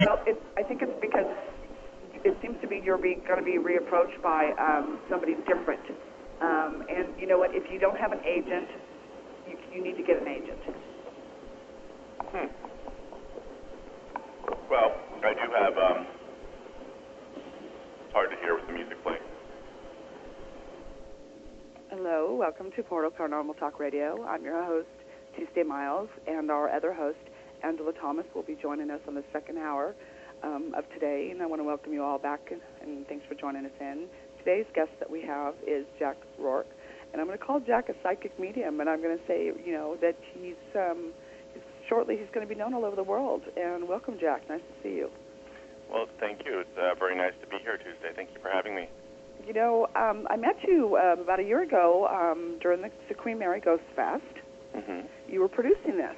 Well, it's, I think it's because it seems to be you're being, going to be reapproached by um, somebody different. Um, and you know what? If you don't have an agent, you, you need to get an agent. Hmm. Well, I do have. Um, it's hard to hear with the music playing. Hello, welcome to Portal Paranormal Talk Radio. I'm your host, Tuesday Miles, and our other host, Angela Thomas, will be joining us on the second hour um, of today. And I want to welcome you all back, and, and thanks for joining us in. Today's guest that we have is Jack Rourke, and I'm going to call Jack a psychic medium, and I'm going to say, you know, that he's um, shortly he's going to be known all over the world. And welcome, Jack. Nice to see you. Well, thank you. It's uh, very nice to be here Tuesday. Thank you for having me. You know, um, I met you uh, about a year ago um, during the, the Queen Mary Ghost Fest. Mm-hmm. You were producing this.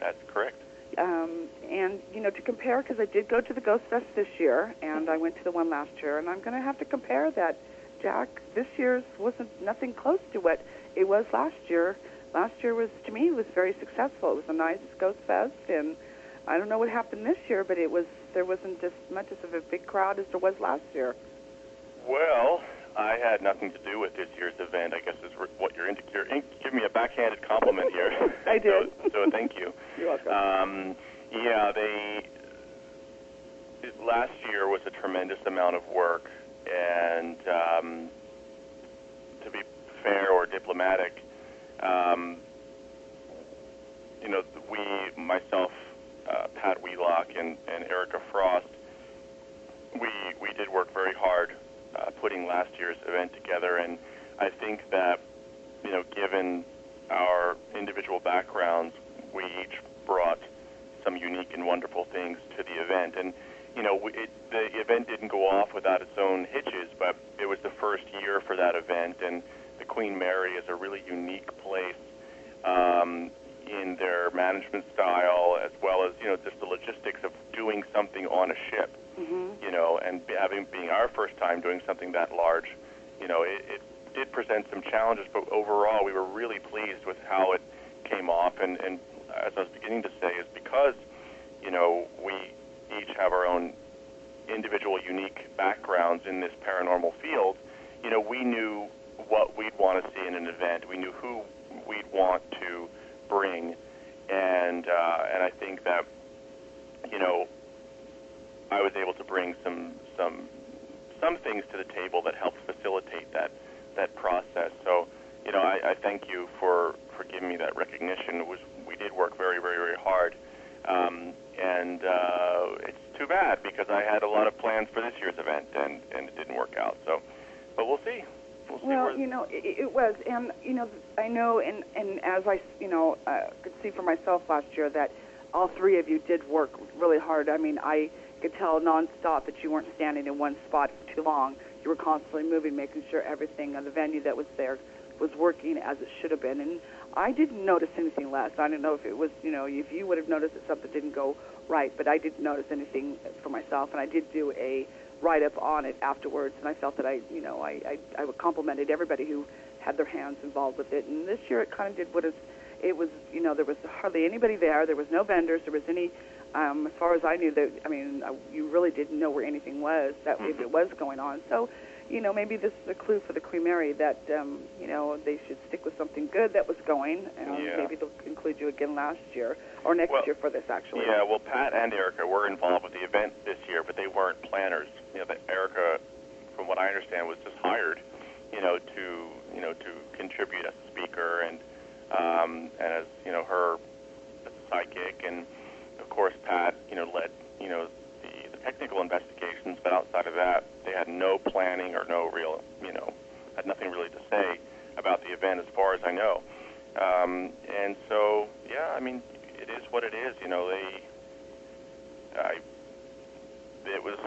That's correct. Um, and you know, to compare, because I did go to the Ghost Fest this year, and I went to the one last year, and I'm going to have to compare that. Jack, this year's wasn't nothing close to what it was last year. Last year was, to me, was very successful. It was a nice Ghost Fest, and I don't know what happened this year, but it was there wasn't as much as of a big crowd as there was last year. Well, I had nothing to do with this year's event. I guess is what you're into. You're in, give me a backhanded compliment here. I did. so, so thank you. You're welcome. Um, yeah, they last year was a tremendous amount of work, and um, to be fair or diplomatic, um, you know, we, myself, uh, Pat Wheelock, and, and Erica Frost, we we did work very hard uh, putting last year's event together, and I think that you know, given our individual backgrounds, we each brought some unique and wonderful things to the event, and you know, it, the event didn't go off without its own hitches, but it was the first year for that event, and the Queen Mary is a really unique place um, in their management style, as well as you know, just the logistics of doing something on a ship mm-hmm. you know, and having being our first time doing something that large, you know, it, it did present some challenges, but overall we were really pleased with how it came off. And, and as I was beginning to say, is because, you know, we each have our own individual unique backgrounds in this paranormal field, you know, we knew what we'd want to see in an event. We knew who we'd want to bring, and uh, and I think that, you know, I was able to bring some some some things to the table that helped facilitate that that process. So, you know, I, I thank you for for giving me that recognition. It was we did work very very very hard, um, and uh, it's too bad because I had a lot of plans for this year's event and and it didn't work out. So, but we'll see. We'll, see well, you know, it, it was, and you know, I know, and and as I, you know, uh, could see for myself last year that all three of you did work really hard. I mean, I could tell nonstop that you weren't standing in one spot for too long. You were constantly moving, making sure everything on the venue that was there was working as it should have been. And I didn't notice anything less. I don't know if it was, you know, if you would have noticed that something didn't go right, but I didn't notice anything for myself. And I did do a write up on it afterwards, and I felt that I, you know, I, I, I complimented everybody who had their hands involved with it. And this year it kind of did what it was, you know, there was hardly anybody there. There was no vendors. There was any um, as far as I knew, that I mean, uh, you really didn't know where anything was that mm-hmm. if it was going on. So, you know, maybe this is a clue for the Queen Mary that um, you know they should stick with something good that was going, and yeah. maybe they'll include you again last year or next well, year for this actually. Yeah, well, Pat and Erica were involved with the event this year, but they weren't planners. You know, that Erica, from what I understand, was just hired, you know, to you know to contribute as a speaker and um, and as you know her as a psychic and course, Pat, you know, led, you know, the, the technical investigations, but outside of that, they had no planning or no real, you know, had nothing really to say about the event as far as I know. Um, and so, yeah, I mean, it is what it is. You know, they, I, it was,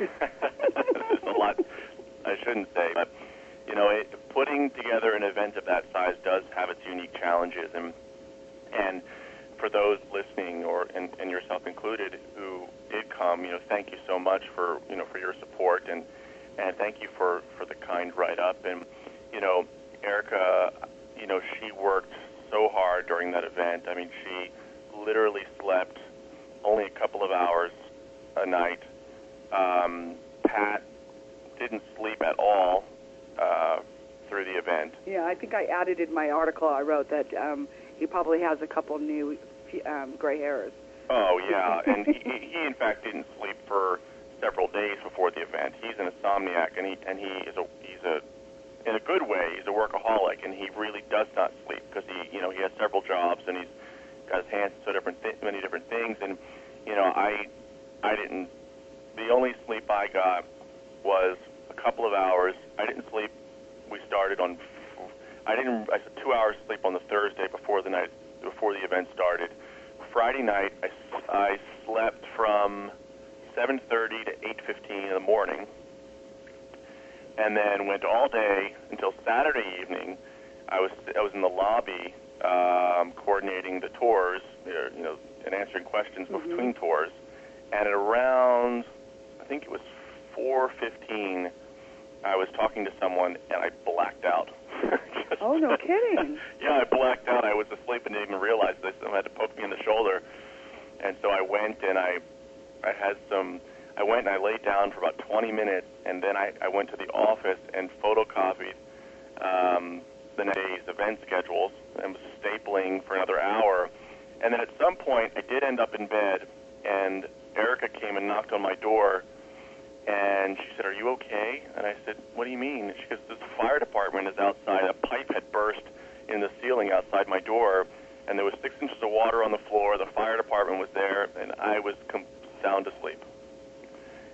there's a lot I shouldn't say, but you know, it, putting together an event of that size does have its unique challenges, and and for those listening, or and, and yourself included, who did come, you know, thank you so much for you know for your support and and thank you for for the kind write up. And you know, Erica, you know, she worked so hard during that event. I mean, she literally slept only a couple of hours a night. Um, Pat didn't sleep at all uh, through the event. Yeah, I think I added in my article I wrote that um, he probably has a couple new um, gray hairs. Oh yeah, and he, he in fact didn't sleep for several days before the event. He's an insomniac, and he and he is a he's a in a good way he's a workaholic, and he really does not sleep because he you know he has several jobs and he's got his hands so different th- many different things, and you know I I didn't the only sleep I got was a couple of hours. I didn't sleep. We started on I didn't I said two hours sleep on the Thursday before the night before the event started. Friday night I, I slept from 7:30 to 8:15 in the morning, and then went all day until Saturday evening. I was I was in the lobby um, coordinating the tours, you know, and answering questions Mhm. between tours. And at around, I think it was 4:15, I was talking to someone and I blacked out. Just- Oh, no kidding. yeah, I blacked out. I was asleep and didn't even realize this. Someone had to poke me in the shoulder, and so I went and I, I had some. I went and I laid down for about 20 minutes, and then I, I went to the office and photocopied um, the day's event schedules and was stapling for another hour. And then at some point, I did end up in bed, and Erica came and knocked on my door, and she said, "Are you okay?" And I said, "What do you mean?" She goes, "The fire department is outside. A pipe had burst in the ceiling outside my door, and there was six inches of water on the floor. The fire department was there, and I was com- sound asleep.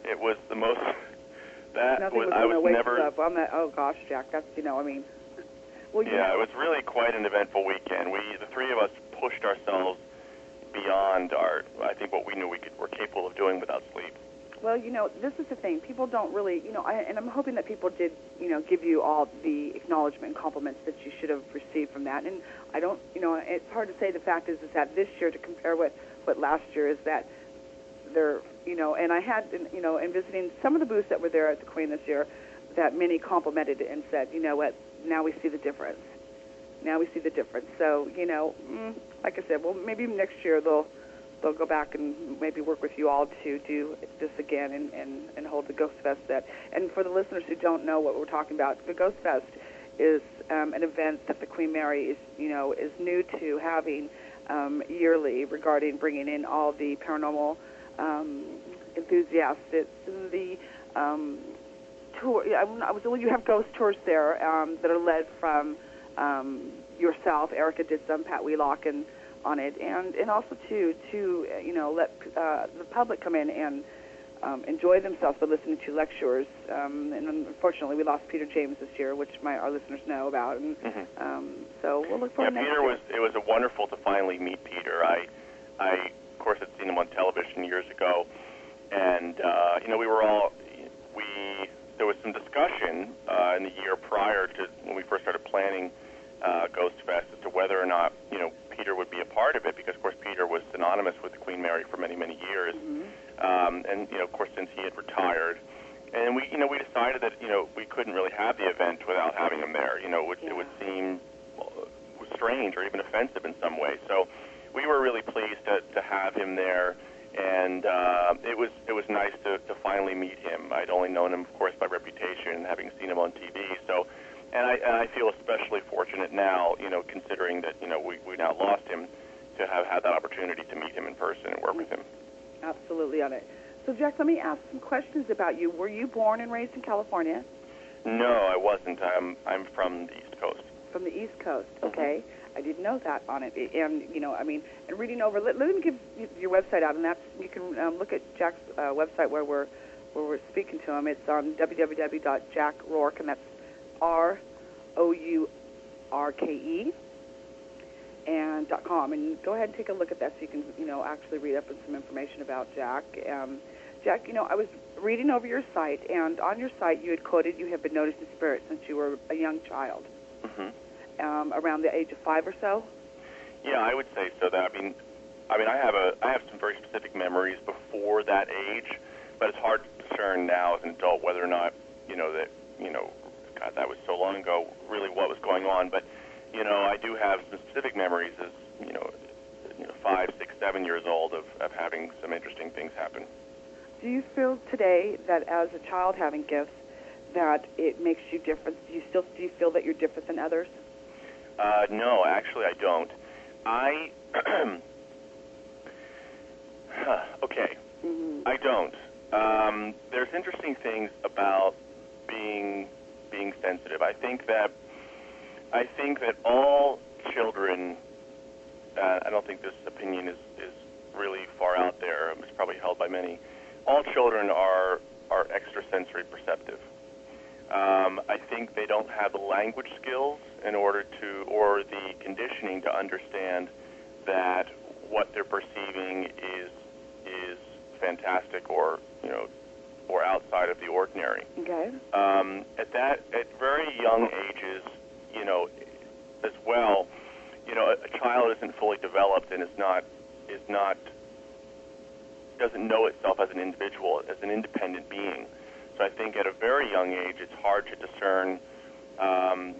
It was the most. That Nothing was was I was never. up. I'm that. Oh gosh, Jack. That's you know. I mean. Well, Yeah, know, it was really quite an eventful weekend. We, the three of us, pushed ourselves beyond our, I think, what we knew we could, were capable of doing without sleep. Well, you know, this is the thing. People don't really, you know, I, and I'm hoping that people did, you know, give you all the acknowledgement and compliments that you should have received from that. And I don't, you know, it's hard to say. The fact is, is that this year to compare what what last year is that they're, you know, and I had, you know, in visiting some of the booths that were there at the Queen this year, that many complimented and said, you know what, now we see the difference. Now we see the difference. So, you know, mm, like I said, well, maybe next year they'll they'll go back and maybe work with you all to do this again and, and, and hold the Ghost Fest that. And for the listeners who don't know what we're talking about, the Ghost Fest is um, an event that the Queen Mary is, you know, is new to having um, yearly regarding bringing in all the paranormal um, enthusiasts. It's the um, tour. I was well, you have ghost tours there um, that are led from um, yourself. Erica did some, Pat Wheelock, and on it, and and also to to uh, you know let uh, the public come in and um, enjoy themselves by listening to lecturers. Um, and unfortunately, we lost Peter James this year, which my our listeners know about. And Mhm. um, so we'll look Yeah, forward. next Peter year. was. It was a wonderful to finally meet Peter. I, I of course had seen him on television years ago, and uh, you know we were all we. There was some discussion uh, in the year prior to when we first started planning uh, Ghost Fest as to whether or not you know Peter would be a part of it because of course Peter was synonymous with the Queen Mary for many many years, Mhm. um, and you know of course since he had retired. And we, you know, we decided that you know we couldn't really have the event without having him there. You know, it would, it would seem uh, strange or even offensive in some way. So we were really pleased to, to have him there, and uh, it was it was nice to, to finally meet him. I'd only known him, of course, by reputation, having seen him on TV. So, and I and I feel especially fortunate now, you know, considering that you know we we now lost him, to have had that opportunity to meet him in person and work with him. absolutely on it. So Jack, let me ask some questions about you. Were you born and raised in California? No, I wasn't. I'm I'm from the East Coast. From the East Coast, Mhm. okay. I didn't know that on it, and you know, I mean, and reading over. Let, let me give your website out, and that's you can um, look at Jack's uh, website where we're where we're speaking to him. It's on www.jackrourke, and that's R O U R K E and dot com. And go ahead and take a look at that so you can you know actually read up on some information about Jack. Um, Jack, you know, I was reading over your site, and on your site you had quoted you have been noticing spirits since you were a young child hmm um, around the age of five or so. Yeah, I would say so. That I mean, I mean, I have a I have some very specific memories before that age, but it's hard to discern now as an adult whether or not you know that you know, God, that was so long ago. Really, what was going on? But you know, I do have some specific memories as you know, you know, five, six, seven years old of of having some interesting things happen. do you feel today that as a child having gifts, that it makes you different? Do you still do you feel that you're different than others? Uh, no, actually, I don't. I okay. Mm-hmm. I don't. Um, there's interesting things about being being sensitive. I think that I think that all children. Uh, I don't think this opinion is is really far out there. It's probably held by many. All children are are extrasensory perceptive. Um, I think they don't have the language skills in order to, or the conditioning to understand that what they're perceiving is is fantastic or you know or outside of the ordinary. Okay. Um, at that at very young ages, you know, as well, you know, a, a child isn't fully developed and is not is not doesn't know itself as an individual, as an independent being. So I think at a very young age, it's hard to discern, um,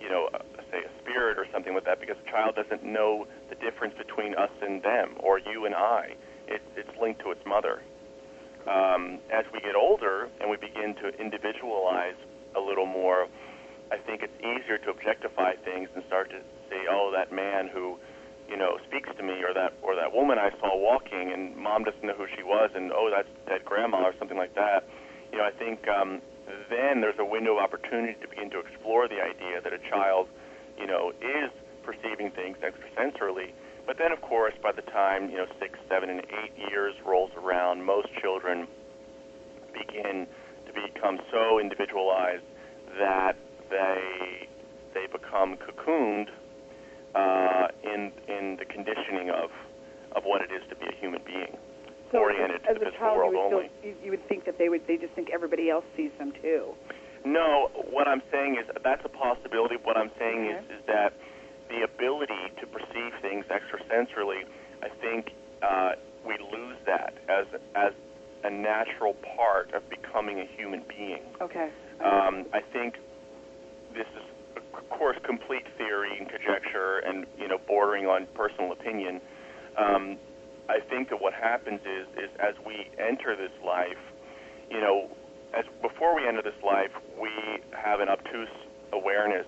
you know, say a spirit or something like that, because a child doesn't know the difference between us and them, or you and I. It, it's linked to its mother. Um, as we get older and we begin to individualize a little more, I think it's easier to objectify things and start to say, oh, that man who, you know, speaks to me, or that or that woman I saw walking, and mom doesn't know who she was, and oh, that's dead grandma, or something like that. You know, I think um, then there's a window of opportunity to begin to explore the idea that a child, you know, is perceiving things extrasensorily. But then, of course, by the time you know six, seven, and eight years rolls around, most children begin to become so individualized that they they become cocooned uh, in in the conditioning of of what it is to be a human being, So oriented as to the physical world you only. still you, you would think that they would they just think everybody else sees them too. No, what I'm saying is that's a possibility. What I'm saying is is that the ability to perceive things extrasensorily, I think uh, we lose that as as a natural part of becoming a human being. Okay. Um, I think this is, of course, complete theory and conjecture, and you know, bordering on personal opinion. Um, I think that what happens is, is as we enter this life, you know, as before we enter this life, we have an obtuse awareness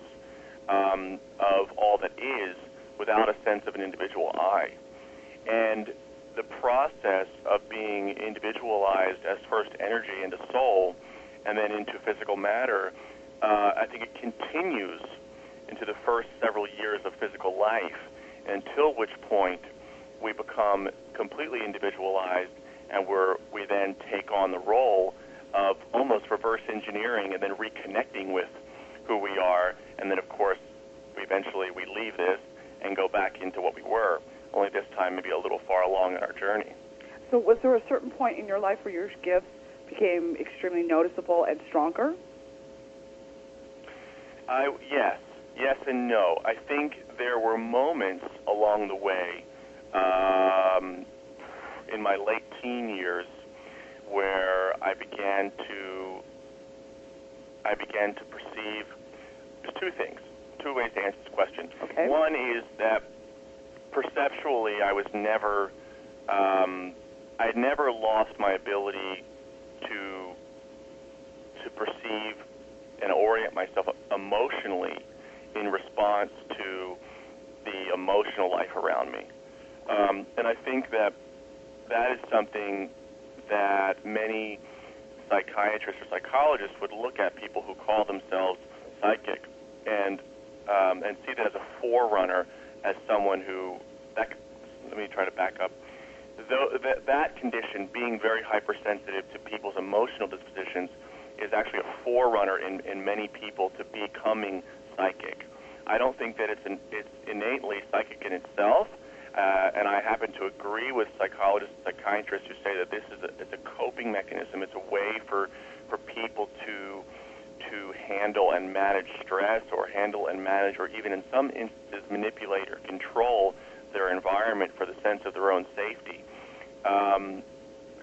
um, of all that is, without a sense of an individual I, and the process of being individualized as first energy into soul and then into physical matter, uh, I think it continues into the first several years of physical life, until which point we become completely individualized and we're, we then take on the role of almost reverse engineering and then reconnecting with who we are. And then, of course, we eventually we leave this and go back into what we were, only this time maybe a little far along in our journey. So was there a certain point in your life where your gifts became extremely noticeable and stronger? I yes, yes and no. I think there were moments along the way, um, in my late teen years, where I began to I began to perceive there's two things, two ways to answer this question. Okay. One is that perceptually, I was never um, I had never lost my ability to to perceive and orient myself emotionally in response to the emotional life around me. Um, and I think that that is something that many psychiatrists or psychologists would look at people who call themselves psychic and um, and see that as a forerunner, as someone who that. Let me try to back up. Though that, that condition, being very hypersensitive to people's emotional dispositions, is actually a forerunner in, in many people to becoming psychic. I don't think that it's an, it's innately psychic in itself, uh, and I happen to agree with psychologists and psychiatrists who say that this is a, it's a coping mechanism. It's a way for for people to to handle and manage stress, or handle and manage, or even in some instances manipulate or control their environment for the sense of their own safety. Um,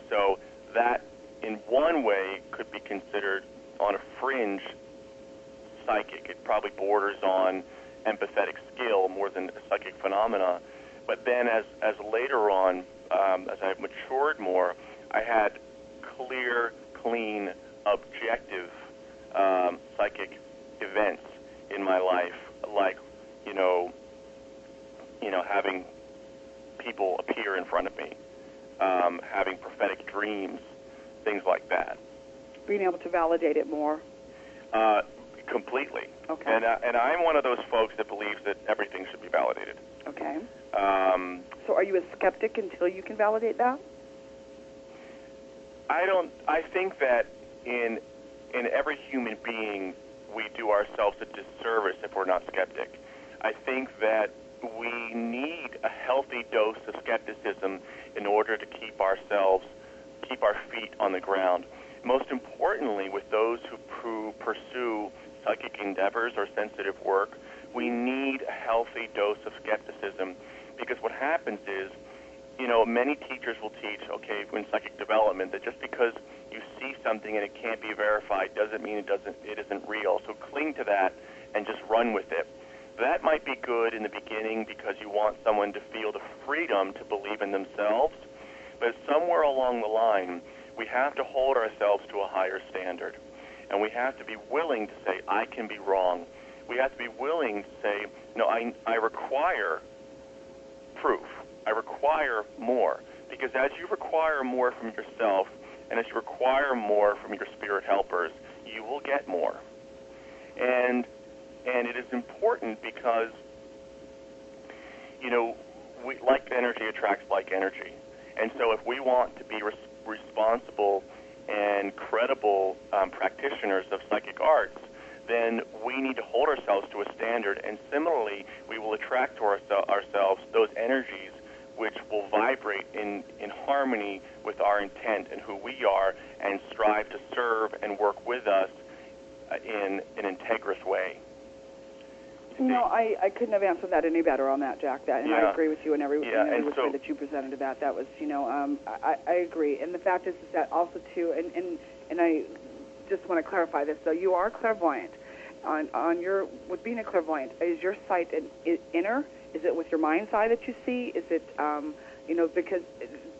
so that, in one way, could be considered on a fringe psychic. It probably borders on empathetic skill more than psychic phenomena. But then, as as later on, um, as I've matured more, I had clear, clean, objective um, psychic events in my life, like you know, you know, having people appear in front of me, um, having prophetic dreams, things like that. Being able to validate it more. Uh, completely. Okay. And uh, and I'm one of those folks that believes that everything should be validated. Okay. Um, So are you a skeptic until you can validate that? I don't. I think that in in every human being, we do ourselves a disservice if we're not skeptic. I think that we need a healthy dose of skepticism in order to keep ourselves, keep our feet on the ground. Most importantly, with those who pursue psychic endeavors or sensitive work, we need a healthy dose of skepticism because what happens is you know, many teachers will teach, okay, in psychic development, that just because you see something and it can't be verified doesn't mean it doesn't, it isn't real. So cling to that and just run with it. That might be good in the beginning because you want someone to feel the freedom to believe in themselves. But somewhere along the line, we have to hold ourselves to a higher standard. And we have to be willing to say, I can be wrong. We have to be willing to say, no, I, I require proof. I require more. Because as you require more from yourself, and as you require more from your spirit helpers, you will get more. And and it is important because you know, we, like energy attracts like energy. And so if we want to be res- responsible and credible um, practitioners of psychic arts, then we need to hold ourselves to a standard. And similarly, we will attract to ourse- ourselves those energies which will vibrate in, in harmony with our intent and who we are and strive to serve and work with us uh, in an integrous way. No, I, I couldn't have answered that any better on that, Jack. That, and Yeah. I agree with you in every, Yeah, in every and which so- way that you presented to that. That was, you know, um, I, I agree. And the fact is, is that also too, and, and and I just want to clarify this. though. you are clairvoyant. On on your with being a clairvoyant, is your sight an, inner? Is it with your mind's eye that you see? Is it, um, you know, because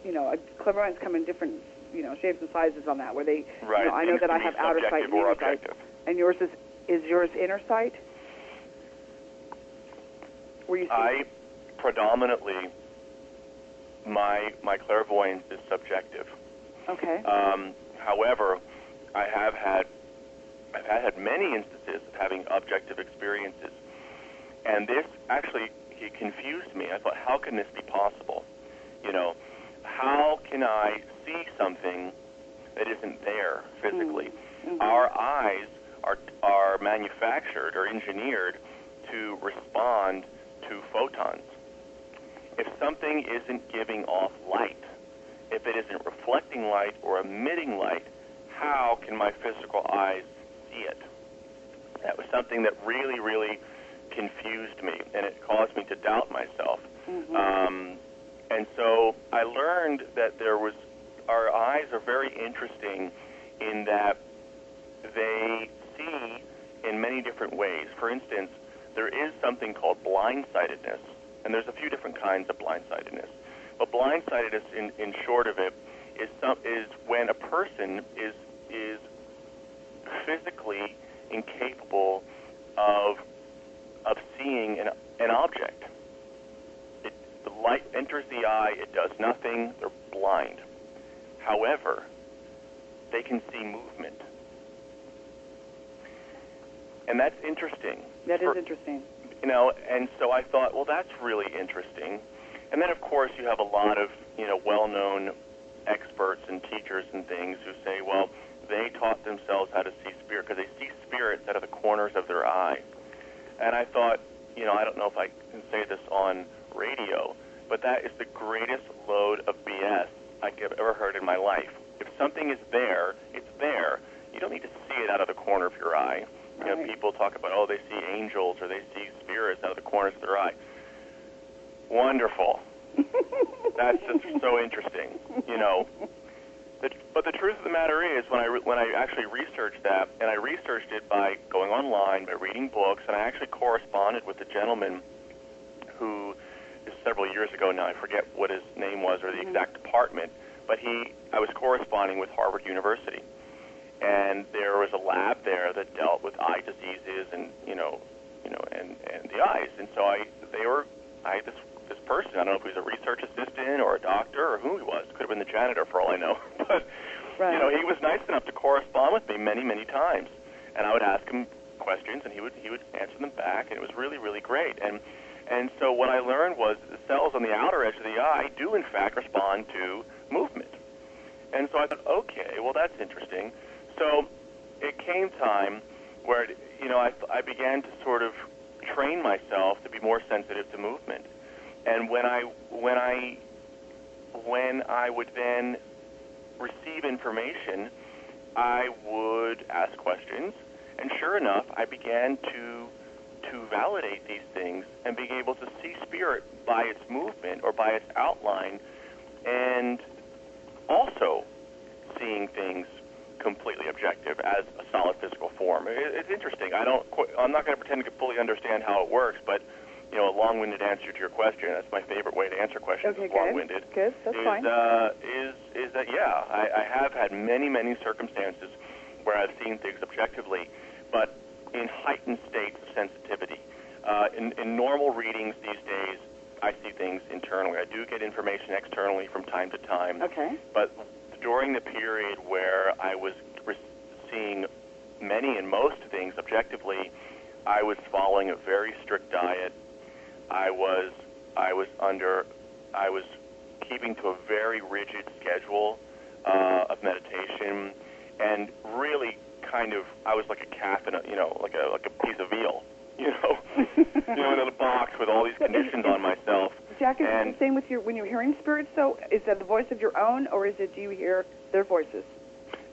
you know, clairvoyants come in different, you know, shapes and sizes on that. Where they, Right. you know, I know that I have outer sight and inner sight, and yours is is yours inner sight? Where you see I predominantly my my clairvoyance is subjective. Okay. Um, however, I have had I've had many instances of having objective experiences, and this actually it confused me. I thought, how can this be possible? You know, how can I see something that isn't there physically? Mhm. Our eyes are are manufactured or engineered to respond to photons. If something isn't giving off light, if it isn't reflecting light or emitting light, how can my physical eyes see it? That was something that really, really confused me, and it caused me to doubt myself. Mhm. Um, and so I learned that there was, our eyes are very interesting in that they see in many different ways. For instance, there is something called blindsightedness, and there's a few different kinds of blindsightedness. But blindsightedness, in, in short of it, is some is when a person is is physically incapable of of seeing an, an object. It, the light enters the eye, it does nothing, they're blind. However, they can see movement. And that's interesting. That is For- interesting. you know, and so I thought, well, that's really interesting. And then, of course, you have a lot of, you know, well-known experts and teachers and things who say, well, they taught themselves how to see spirit because they see spirits out of the corners of their eye. And I thought, you know, I don't know if I can say this on radio, but that is the greatest load of BS I've ever heard in my life. If something is there, it's there. You don't need to see it out of the corner of your eye. You know, Right. people talk about, oh, they see angels or they see spirits out of the corners of their eye. Wonderful. That's just so interesting, you know. The, but the truth of the matter is, when I re- when I actually researched that, and I researched it by going online, by reading books, and I actually corresponded with a gentleman who is several years ago now. I forget what his name was or the mm-hmm. exact department, but he I was corresponding with Harvard University, and there was a lab there that dealt with eye diseases and you know, you know, and and the eyes, and so I they were I had this this person I don't know if he was a research assistant or a doctor or who he was could have been the janitor for all I know, but Right. you know he was nice enough to correspond with me many many times, and I would ask him questions and he would he would answer them back, and it was really really great and. And so what I learned was the cells on the outer edge of the eye do in fact respond to movement. And so I thought, okay, well that's interesting. So it came time where you know I, I began to sort of train myself to be more sensitive to movement. And when I when I when I would then receive information, I would ask questions, and sure enough, I began to to validate these things and being able to see spirit by its movement or by its outline, and also seeing things completely objective as a solid physical form. It, it's interesting. I don't. I'm not going to pretend to fully understand how it works, but you know, a long-winded answer to your question. That's my favorite way to answer questions. Okay, is good. long-winded. Good, that's is, fine. Uh, is is that yeah? I, I have had many many circumstances where I've seen things objectively, but in heightened states of sensitivity. Uh, in, in normal readings these days, I see things internally. I do get information externally from time to time. Okay. But during the period where I was re- seeing many and most things objectively, I was following a very strict diet. I was I was under I was keeping to a very rigid schedule uh, of meditation, and really kind of I was like a calf in a you know like a like a piece of veal, you know, you know in a box with all these conditions on myself. Jack, is it And- the same with your when you're hearing spirits? So, is that the voice of your own, or is it do you hear their voices?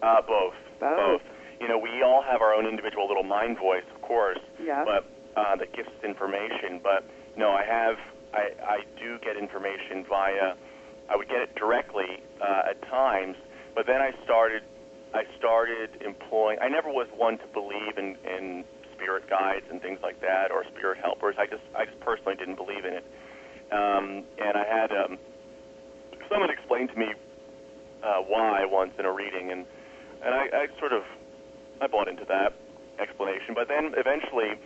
Uh, both. Both. You know, we all have our own individual little mind voice, of course, Yeah. but uh, that gives us information. But no, I have, I, I do get information via, I would get it directly uh, at times, but then I started, I started employing. I never was one to believe in, in spirit guides and things like that, or spirit helpers. I just, I just personally didn't believe in it. Um, and I had um, someone explain to me uh, why once in a reading, and and I, I sort of I bought into that explanation. But then eventually,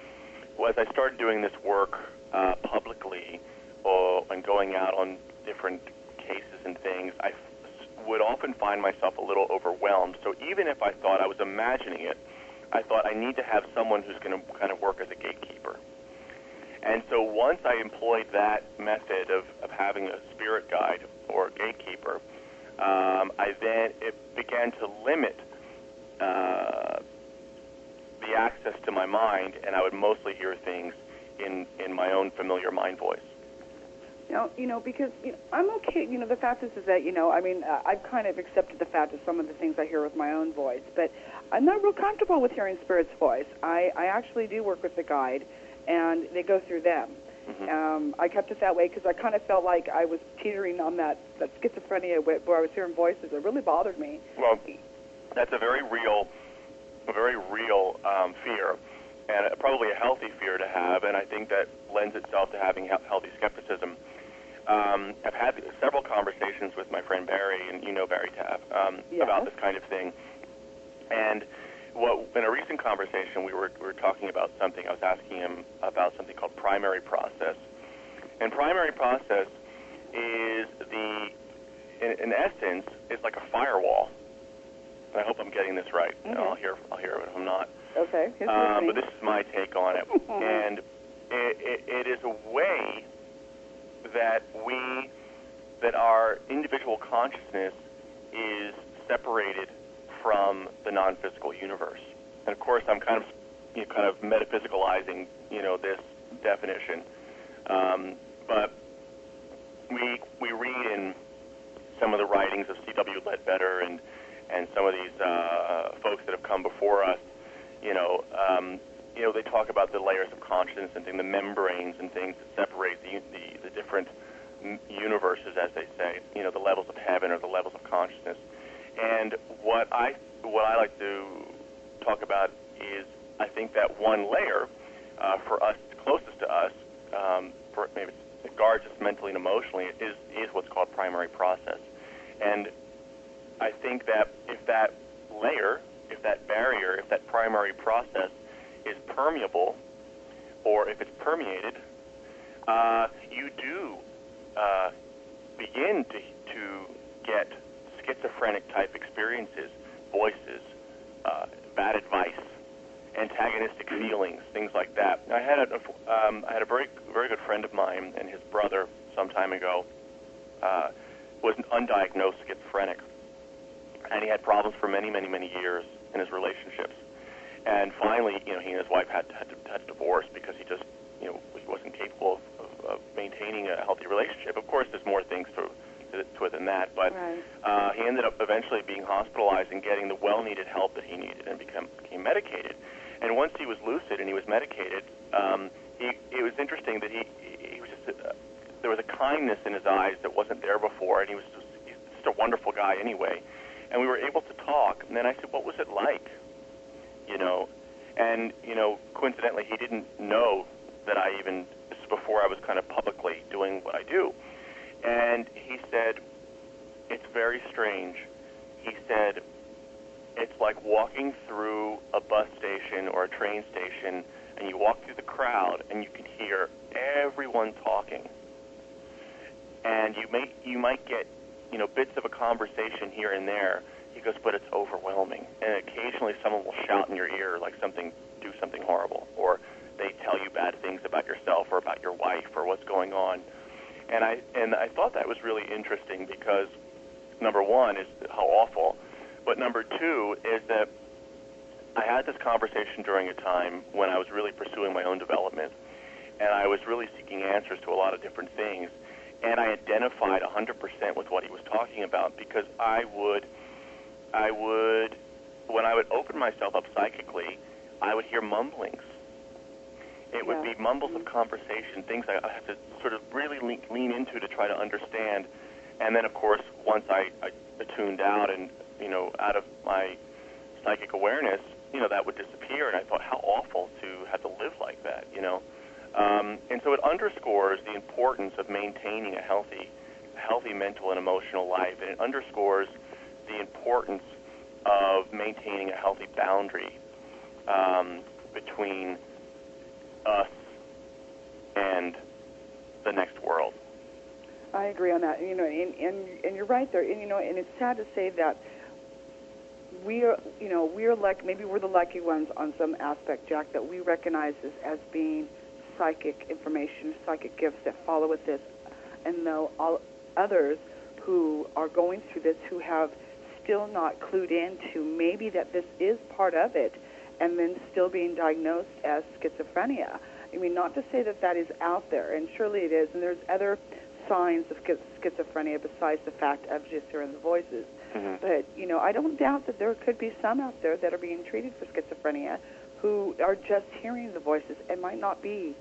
as I started doing this work uh, publicly or, and going out on different cases and things, I f- would often find myself a little overwhelmed. So even if I thought I was imagining it, I thought I need to have someone who's going to kind of work as a gatekeeper. And so once I employed that method of, of having a spirit guide or a gatekeeper, um, I then it began to limit uh, the access to my mind, and I would mostly hear things in in my own familiar mind voice. You know, you know, because you know, I'm okay. You know, the fact is, is that you know, I mean, uh, I've kind of accepted the fact of some of the things I hear with my own voice, but I'm not real comfortable with hearing spirit's voice. I, I actually do work with the guide, and they go through them. Mhm. Um, I kept it that way because I kind of felt like I was teetering on that that schizophrenia where where I was hearing voices. It really bothered me. Well, that's a very real, a very real um, fear, and probably a healthy fear to have. And I think that lends itself to having he- healthy skepticism. Um, I've had several conversations with my friend Barry, and you know Barry Taff, um, about this kind of thing. And what in a recent conversation we were we were talking about something. I was asking him about something called primary process, and primary process is the in, in essence it's like a firewall. And I hope I'm getting this right. Okay. I'll hear I'll hear it if I'm not. Okay. Um, but this is my take on it, and it, it, it is a way that we that our individual consciousness is separated from the non-physical universe. And of course, I'm kind of you know, kind of metaphysicalizing you know this definition, um, but we we read in some of the writings of C.W. Leadbeater and and some of these uh, folks that have come before us, you know, um, you know, they talk about the layers of consciousness and things, the membranes and things that separate the, the, the different universes, as they say, you know, the levels of heaven or the levels of consciousness. And what I what I like to talk about is, I think that one layer uh, for us, closest to us, um, for maybe it guards us mentally and emotionally, is is what's called primary process. And I think that if that layer, if that barrier, if that primary process is permeable, or if it's permeated, uh, you do uh, begin to, to get schizophrenic type experiences, voices, uh, bad advice, antagonistic feelings, things like that. I had a, um, I had a very very good friend of mine and his brother some time ago uh, was an undiagnosed schizophrenic, and he had problems for many many many years in his relationships. And finally, you know, he and his wife had had to, had to divorce because he just, you know, he wasn't capable of, of, of maintaining a healthy relationship. Of course, there's more things to to it than that, but Right. uh, he ended up eventually being hospitalized and getting the well-needed help that he needed and become became medicated. And once he was lucid and he was medicated, um, he it was interesting that he he was just uh, there was a kindness in his eyes that wasn't there before, and he was just, he's just a wonderful guy anyway. And we were able to talk, and then I said, "What was it like?" You know, and you know, coincidentally, he didn't know that I even this is before I was kind of publicly doing what I do. And he said, It's very strange. He said, It's like walking through a bus station or a train station, and you walk through the crowd, and you can hear everyone talking. And you may you might get you know bits of a conversation here and there. He goes, but it's overwhelming. And occasionally, someone will shout in your ear like something, do something horrible, or they tell you bad things about yourself or about your wife or what's going on and I and I thought that was really interesting because number one is how awful, but number two is that I had this conversation during a time when I was really pursuing my own development, and I was really seeking answers to a lot of different things, and I identified 100% with what he was talking about because I would, I would, when I would open myself up psychically, I would hear mumblings it would Yeah. be mumbles of mm-hmm. conversation, things I, have to sort of really lean, lean into to try to understand. And then, of course, once I, I tuned out and you know out of my psychic awareness, you know that would disappear. And I thought, how awful to have to live like that, you know. Um, and so it underscores the importance of maintaining a healthy, healthy mental and emotional life, and it underscores the importance of maintaining a healthy boundary um, between us and the next world. I agree on that. You know, and, and and you're right there. And you know, and it's sad to say that we are, you know, we're like maybe we're the lucky ones on some aspect, Jack, that we recognize this as being psychic information, psychic gifts that follow with this, and though all others who are going through this who have still not clued into maybe that this is part of it, and then still being diagnosed as schizophrenia. I mean, not to say that that is out there, and surely it is, and there's other signs of schizophrenia besides the fact of just hearing the voices. Mhm. But, you know, I don't doubt that there could be some out there that are being treated for schizophrenia who are just hearing the voices. It might not be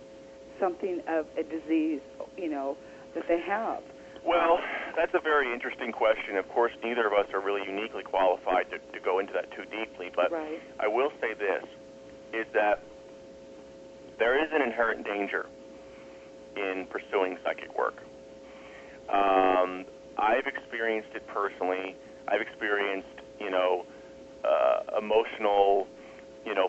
something of a disease, you know, that they have. Well, that's a very interesting question. Of course, neither of us are really uniquely qualified to, to go into that too deeply, but Right. I will say this, is that there is an inherent danger in pursuing psychic work. Um, I've experienced it personally. I've experienced, you know, uh, emotional, you know,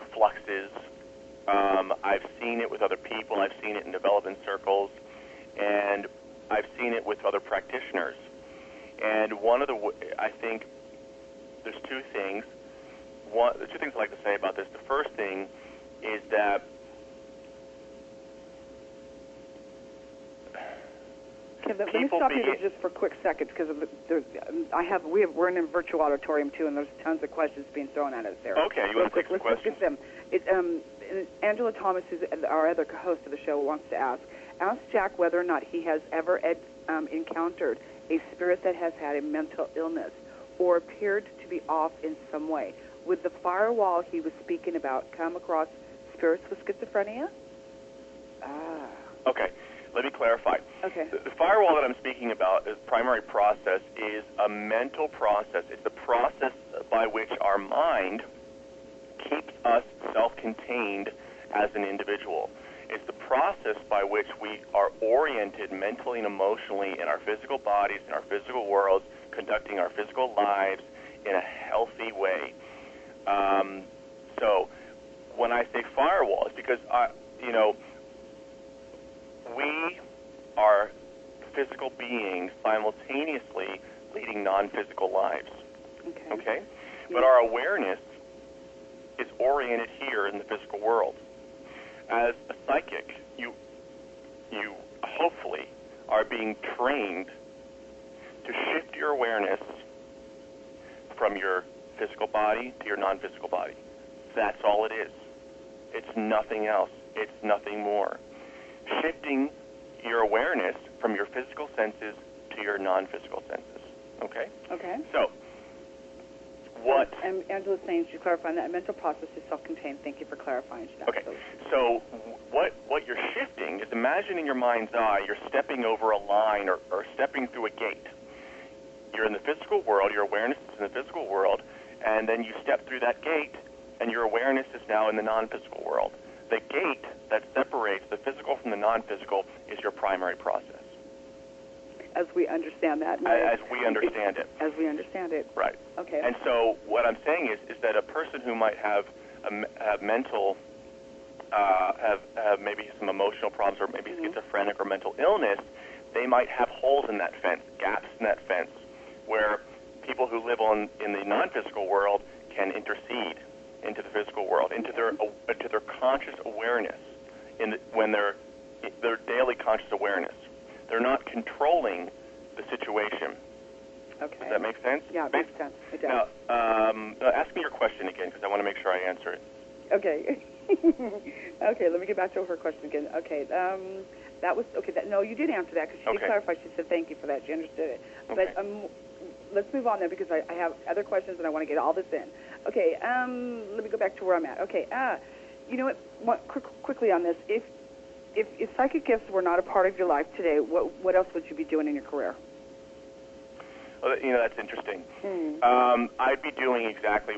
seen it with other people. I've seen it in development circles, and I've seen it with other practitioners. And one of the, I think, there's two things. One, the two things I like to say about this. The first thing is that Okay, let, me stop you begin- there just for quick seconds because there's, I have we have we're in a virtual auditorium too, and there's tons of questions being thrown at us there. Okay, you wanna Real take quick, let's look at them. It, um, Angela Thomas, who's our other co host of the show, wants to ask: Ask Jack whether or not he has ever ed, um, encountered a spirit that has had a mental illness or appeared to be off in some way. Would the firewall he was speaking about come across spirits with schizophrenia? Ah, okay, let me clarify. okay. The, the firewall that I'm speaking about, the primary process, is a mental process. It's the process by which our mind keeps us self-contained as an individual. It's the process by which we are oriented mentally and emotionally in our physical bodies, in our physical worlds, conducting our physical lives, in a healthy way. Um, so when I say firewall, it's because I, you know, we are physical beings simultaneously leading non-physical lives. Okay. Okay, but our awareness is oriented here in the physical world. As a psychic, you you hopefully are being trained to shift your awareness from your physical body to your non-physical body. That's all it is. It's nothing else. It's nothing more. Shifting your awareness from your physical senses to your non-physical senses. Okay? Okay. So, what And Angela's saying, she's clarifying that mental process is self-contained. Thank you for clarifying that. Okay. So, So what what you're shifting is imagine in your mind's eye you're stepping over a line or, or stepping through a gate. You're in the physical world, your awareness is in the physical world, and then you step through that gate and your awareness is now in the non-physical world. The gate that separates the physical from the non-physical is your primary process, as we understand that. as we understand it. As we understand it. Right. Okay. And so what I'm saying is, is that a person who might have a, have mental, uh, have, have maybe some emotional problems or maybe Mhm. schizophrenic or mental illness, they might have holes in that fence, gaps in that fence, where people who live on in the non-physical world can intercede into the physical world, into their into their conscious awareness, in the, when they're their daily conscious awareness. They're not controlling the situation. okay. Does that make sense? Yeah, it makes sense. It does. Now, um, uh, ask me your question again because I want to make sure I answer it. Okay. okay, let me get back to her question again. Okay, um, that was okay. That, no, you did answer that because she Okay. did clarify. She said thank you for that. She understood it. Okay. But um, let's move on then because I, I have other questions and I want to get all this in. Okay, um, let me go back to where I'm at. Okay, uh, you know what? what quick, quickly on this, if if if psychic gifts were not a part of your life today, what what else would you be doing in your career? Well, you know, that's interesting. Hmm. Um, I'd be doing exactly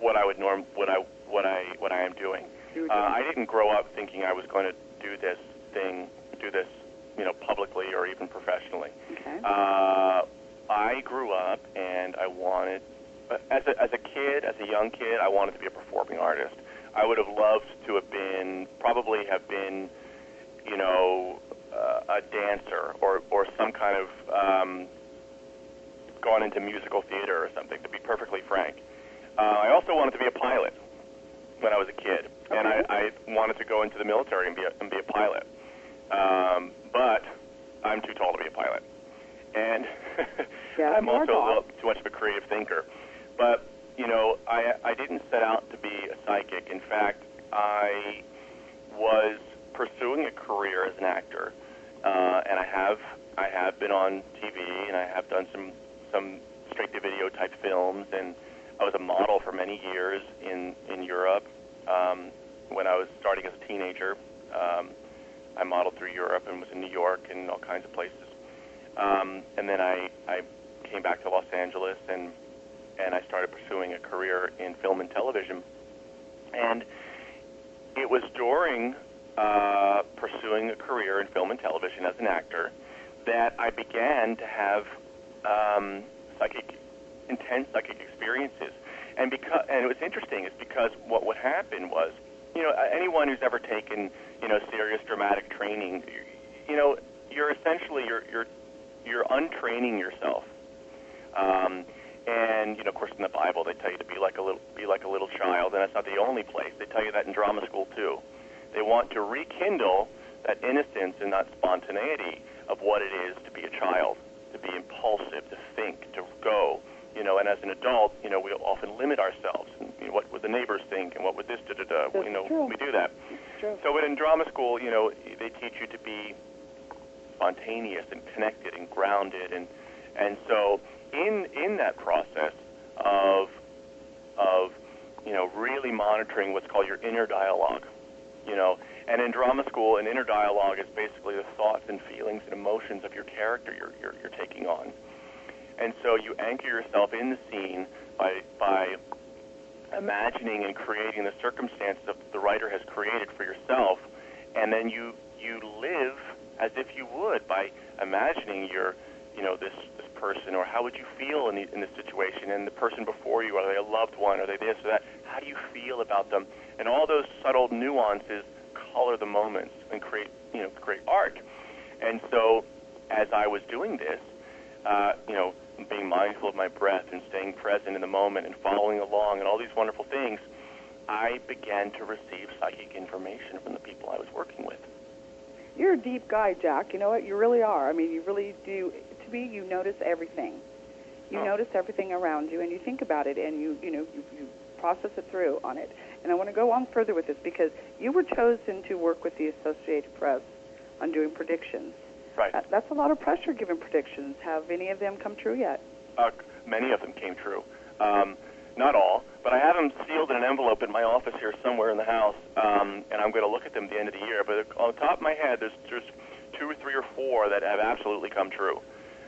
what I would norm what I what I what I am doing. Were Uh, I didn't grow up thinking I was going to do this thing, do this, you know, publicly or even professionally. okay. Uh, I grew up and I wanted, as a, as a kid, as a young kid, I wanted to be a performing artist. I would have loved to have been, probably have been, you know, uh, a dancer or, or some kind of um, gone into musical theater or something, to be perfectly frank. Uh, I also wanted to be a pilot when I was a kid, and I, I wanted to go into the military and be a, and be a pilot. Um, but I'm too tall to be a pilot, and Yeah, I'm also a little too much of a creative thinker. But you know, I I didn't set out to be a psychic. In fact, I was pursuing a career as an actor, uh, and I have I have been on TV and I have done some some straight to video type films, and I was a model for many years in in Europe. Um, when I was starting as a teenager, um, I modeled through Europe and was in New York and all kinds of places. Um, and then I I came back to Los Angeles and and I started pursuing a career in film and television. And it was during uh, pursuing a career in film and television as an actor that I began to have um, psychic, intense psychic experiences. And because, and it was interesting, is because what would happen was, you know, anyone who's ever taken, you know, serious dramatic training, you know, you're essentially you're you're you're untraining yourself. Um, and you know, of course, in the Bible, they tell you to be like a little be like a little child, and that's not the only place. They tell you that in drama school too. They want to rekindle that innocence and that spontaneity of what it is to be a child, to be impulsive, to think, to go. You know, and as an adult, you know, we often limit ourselves. And, you know, what would the neighbors think, and what would this da da da? That's You know, true. we do that. So, but in drama school, you know, they teach you to be spontaneous and connected and grounded, and and so in in that process of of you know really monitoring what's called your inner dialogue, you know, and in drama school, an inner dialogue is basically the thoughts and feelings and emotions of your character you're you're, you're taking on, and so you anchor yourself in the scene by by imagining and creating the circumstances that the writer has created for yourself, and then you you live as if you would by imagining your you know, this this person, or how would you feel in the, in this situation? And the person before you, are they a loved one? Are they this or that? How do you feel about them? And all those subtle nuances color the moments and create, you know, create art. And so, as I was doing this, uh, you know, being mindful of my breath and staying present in the moment and following along and all these wonderful things, I began to receive psychic information from the people I was working with. You're a deep guy, Jack. You know what? You really are. I mean, you really do. To me, you notice everything. You Oh. notice everything around you, and you think about it, and you, you know, you, you process it through on it. And I want to go on further with this because you were chosen to work with the Associated Press on doing predictions. Right. That, that's a lot of pressure given predictions. Have any of them come true yet? Uh, many of them came true. Um, not all, but I have them sealed in an envelope in my office here somewhere in the house, um, and I'm going to look at them at the end of the year. But on the top of my head, there's there's two or three or four that have absolutely come true.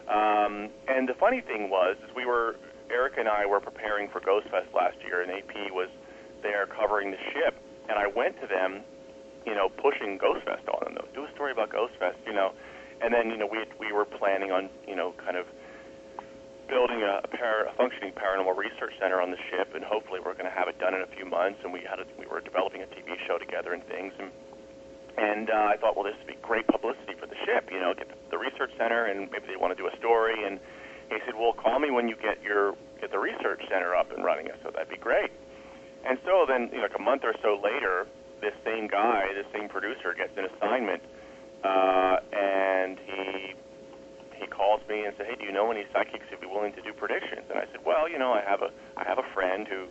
Um, and the funny thing was, is we were Eric and I were preparing for Ghost Fest last year, and AP was there covering the ship, and I went to them, you know, pushing Ghost Fest on them. Do a story about Ghost Fest, you know, and then you know we we were planning on you know kind of building a, a, par- a functioning paranormal research center on the ship, and hopefully we're going to have it done in a few months. And we had a, we were developing a TV show together and things, and and uh, I thought, well, this would be great publicity for the ship. You know, get the, the research center, and maybe they want to do a story. And he said, well, call me when you get your get the research center up and running. I said, that'd be great. And so then, you know, like a month or so later, this same guy, this same producer, gets an assignment, uh, and he he calls me and said, "Hey, do you know any psychics who'd be willing to do predictions?" And I said, "Well, you know, I have a I have a friend who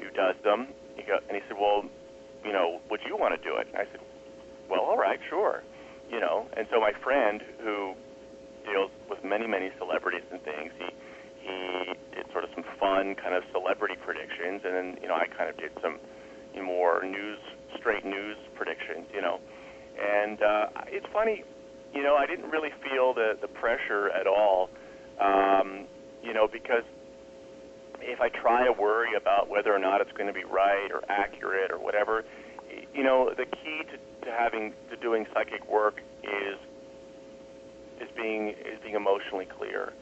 who does them." He go, and he said, "Well, you know, would you want to do it?" And I said, "Well, all right, sure." You know, and so my friend who deals with many many celebrities and things, he he sort of some fun kind of celebrity predictions, and then you know I kind of did some you know, more news straight news predictions, you know. And uh, it's funny, you know, I didn't really feel the, the pressure at all, um, you know, because if I try to worry about whether or not it's going to be right or accurate or whatever, you know, the key to, to having to doing psychic work is is being is being emotionally clear.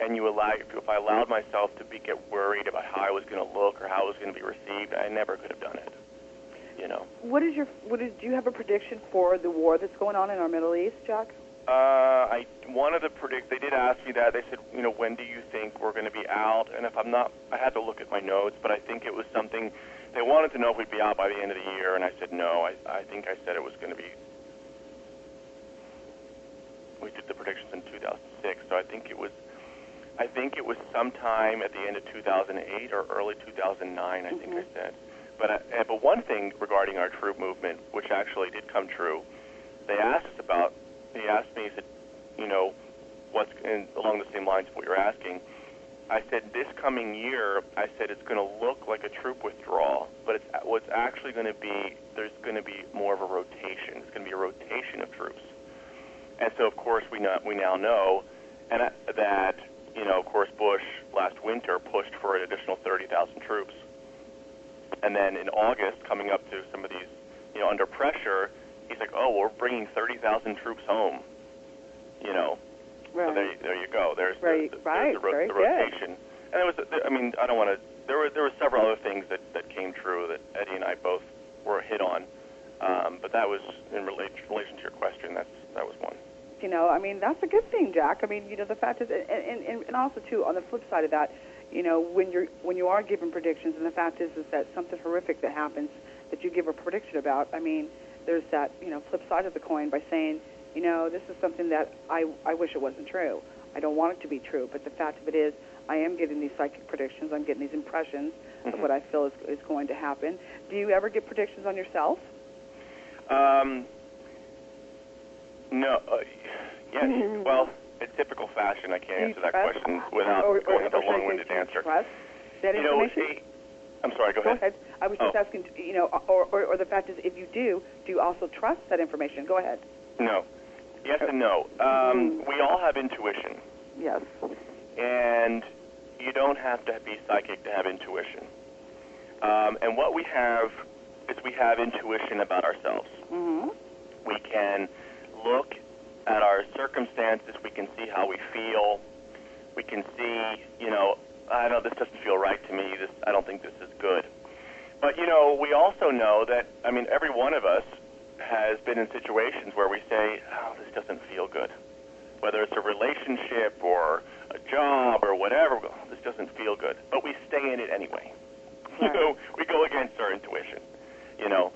And you allow if I allowed myself to be get worried about how I was going to look or how it was going to be received, I never could have done it. You know. What is your what is? Do you have a prediction for the war that's going on in our Middle East, Jack? Uh, I one of the predict. They did ask me that. They said, you know, when do you think we're going to be out? And if I'm not, I had to look at my notes, but I think it was something. They wanted to know if we'd be out by the end of the year, and I said no. I I think I said it was going to be. We did the predictions in 2006, so I think it was. I think it was sometime at the end of 2008 or early 2009. I think I said. But uh, but one thing regarding our troop movement, which actually did come true, they asked us about. He asked me, said, you know, what's in, along the same lines of what you're asking. I said this coming year, I said it's going to look like a troop withdrawal, but it's what's actually going to be. There's going to be more of a rotation. It's going to be a rotation of troops, and so of course we know, we now know, and uh, that you know, of course Bush last winter pushed for an additional 30,000 troops. And then in August, coming up to some of these, you know, under pressure, he's like, "Oh, we're bringing 30,000 troops home." You know, Right. so there, you- there you go. There's Right, the, the, right, there's the, ro- the good. rotation. And there was, I mean, I don't want to. There were there were several other things that that came true that Eddie and I both were hit on. Um, but that was in relation relation to your question. That's that was one. You know, I mean, that's a good thing, Jack. I mean, you know, the fact is, and, and, and- also too, on the flip side of that, you know, when you're when you are given predictions, and the fact is, is that something horrific that happens that you give a prediction about. I mean, there's that you know flip side of the coin by saying, you know, this is something that I I wish it wasn't true. I don't want it to be true, but the fact of it is, I am getting these psychic predictions. I'm getting these impressions of Mhm. what I feel is is going to happen. Do you ever get predictions on yourself? Um, no. Uh, yeah. well, in typical fashion, I can't answer that trust- question without or, or, going or a long-winded answer. Trust that You know, I'm sorry. Go, Go ahead. I was just Oh. asking, you know, or, or, or the fact is, if you do, do you also trust that information? Go ahead. No. Yes and no. Um, We all have intuition, Yes. and you don't have to be psychic to have intuition. Um, and what we have is we have intuition about ourselves. Mm-hmm. We can look at our circumstances. We can see how we feel. We can see, you know, I know this doesn't feel right to me. This, I don't think this is good. But you know, we also know that I mean, every one of us has been in situations where we say, "Oh, this doesn't feel good." Whether it's a relationship or a job or whatever, oh, this doesn't feel good. But we stay in it anyway. You know, we go against our intuition. You know,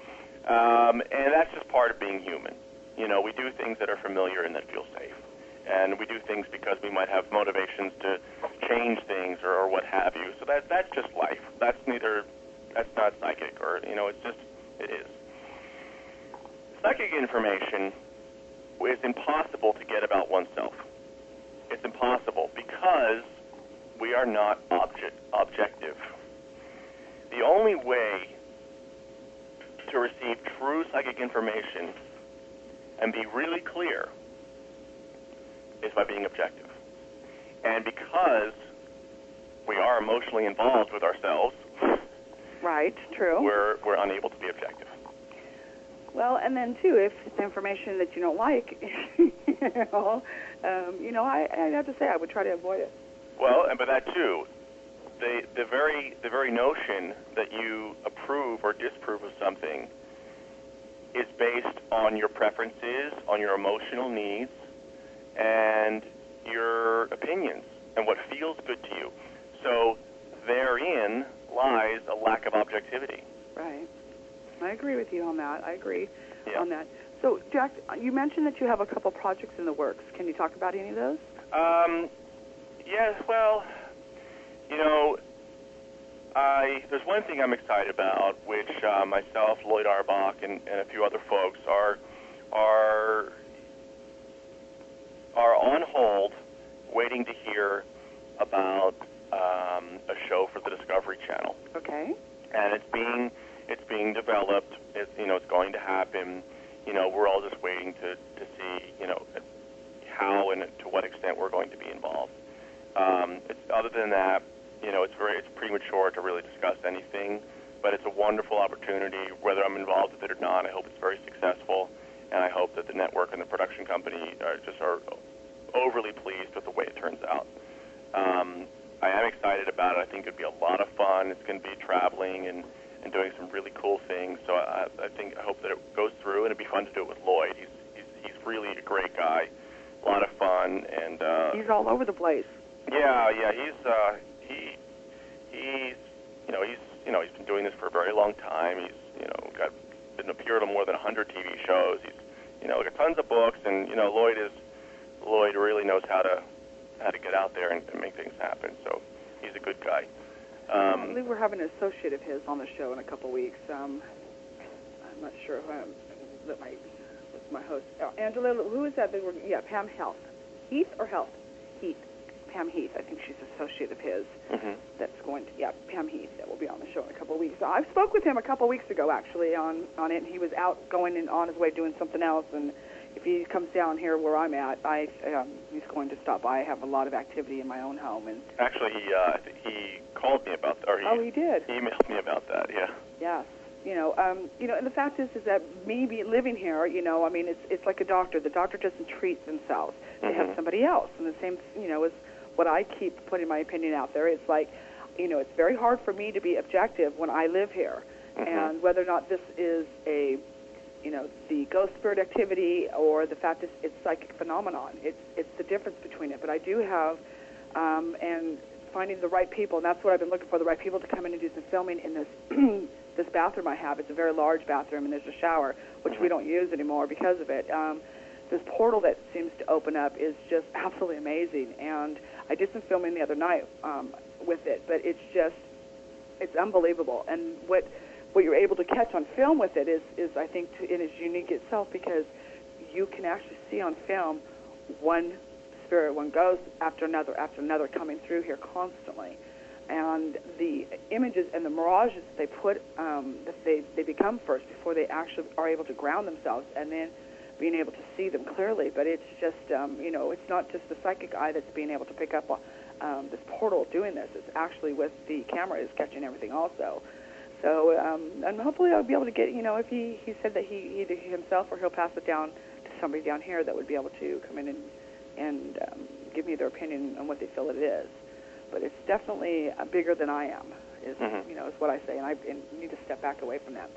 um, and that's just part of being human. You know, we do things that are familiar and that feel safe. And we do things because we might have motivations to change things or, or what have you. So that that's just life. That's neither that's not psychic or you know, it's just it is. Psychic information is impossible to get about oneself. It's impossible because we are not object objective. The only way to receive true psychic information and be really clear is by being objective. And because we are emotionally involved with ourselves, Right. True. we're, we're unable to be objective. Well, and then too, if it's information that you don't like, you know, um, you know, I, I have to say I would try to avoid it. Well, and by that too, the the very the very notion that you approve or disapprove of something is based on your preferences, on your emotional needs, and your opinions and what feels good to you. So therein lies a lack of objectivity. Right. I agree with you on that. I agree Yeah. on that. So, Jack, you mentioned that you have a couple projects in the works. Can you talk about any of those? Um, yes, well, you know, I there's one thing I'm excited about, which uh, myself, Lloyd Auerbach, and, and a few other folks are are are on hold, waiting to hear about um, a show for the Discovery Channel Okay. and it's being it's being developed. It's you know it's going to happen. You know we're all just waiting to to see you know how and to what extent we're going to be involved. Um, it's, other than that, you know it's very it's premature to really discuss anything. But it's a wonderful opportunity. Whether I'm involved with it or not, I hope it's very successful, and I hope that the network and the production company are just are overly pleased with the way it turns out. Um, I am excited about it. I think it'd be a lot of fun. It's going to be traveling and, and doing some really cool things. So I, I think I hope that it goes through, and it'd be fun to do it with Lloyd. He's he's, he's really a great guy, a lot of fun, and uh, He's all over the place. yeah, yeah, he's uh, he he's you know he's you know he's been doing this for a very long time. He's you know got been appeared on more than 100 TV shows. He's you know got tons of books, and you know Lloyd is Lloyd really knows how to how to get out there and, and make things happen. So he's a good guy. I Um, believe we're having an associate of his on the show in a couple weeks. Um, I'm not sure who I'm, that my what's my host. Oh, Angela, who is that? We're, yeah, Pam Heath. Heath or Health? Pam Heath. I think she's associate of his. mhm. That's going to yeah, Pam Heath. That will be on the show in a couple of weeks. So I spoke with him a couple of weeks ago actually on on it. He was out going and on his way doing something else and. If he comes down here where I'm at, I um, he's going to stop by. I have a lot of activity in my own home, and Actually, he uh, he called me about or he, oh, he did. emailed me about that. Yeah. Yes. You know, um, you know, and the fact is, is that me be living here, you know, I mean, it's it's like a doctor. The doctor doesn't treat themselves; they have Mhm. somebody else. And the same, you know, is what I keep putting my opinion out there. It's like, you know, it's very hard for me to be objective when I live here, Mhm. and whether or not this is a, you know, the ghost spirit activity or the fact that it's psychic phenomenon. It's it's the difference between it. But I do have, um, and finding the right people, and that's what I've been looking for, the right people to come in and do some filming in this this bathroom I have. It's a very large bathroom, and there's a shower, which we Mhm. don't use anymore because of it. Um, this portal that seems to open up is just absolutely amazing, and I did some filming the other night um, with it, but it's just it's unbelievable. And what what you're able to catch on film with it is is I think to, it is unique itself because you can actually see on film one spirit, one ghost after another after another coming through here constantly. And the images and the mirages that they put, um, that they, they become first before they actually are able to ground themselves, and then being able to see them clearly. But it's just, um, you know, it's not just the psychic eye that's being able to pick up um, this portal doing this. It's actually with the camera is catching everything also. So, um, and hopefully I'll be able to get, you know, if he, he said that he either he himself or he'll pass it down to somebody down here that would be able to come in and and um, give me their opinion on what they feel it is. But it's definitely uh, bigger than I am. Is Mhm. you know is what I say, and I and need to step back away from that.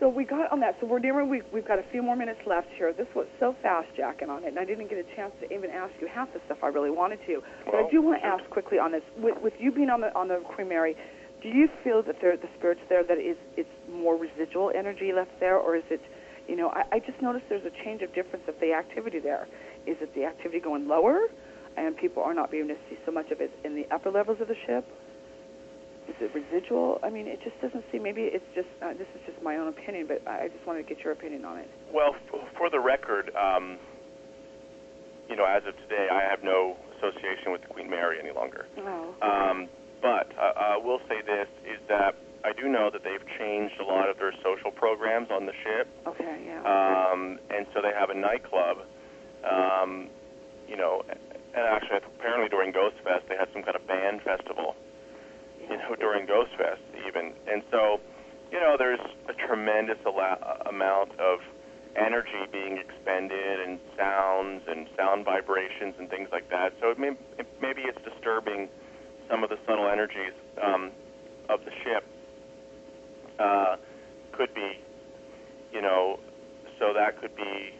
So we got on that. So we're nearing. We, we've got a few more minutes left here. This was so fast, jacking on it, and I didn't get a chance to even ask you half the stuff I really wanted to. But I do want to ask quickly on this. With, with you being on the on the Queen Mary, do you feel that there the spirits there that is it's more residual energy left there, or is it, you know, I, I just noticed there's a change of difference of the activity there. Is it the activity going lower, and people are not being able to see so much of it in the upper levels of the ship? Is it residual? I mean, it just doesn't seem. Maybe it's just uh, this is just my own opinion, but I just wanted to get your opinion on it. Well, f- for the record, um, you know, as of today, I have no association with the Queen Mary any longer. Oh. Um, but uh, I will say this is that I do know that they've changed a lot of their social programs on the ship, okay. Yeah. um, and so they have a nightclub. Um, you know, and actually, apparently during Ghost Fest, they had some kind of band festival. You know, during Ghost Fest even, and so, you know, there's a tremendous ala- amount of energy being expended and sounds and sound vibrations and things like that. So it may, it, maybe it's disturbing some of the subtle energies um, of the ship. Uh, could be, you know, so that could be,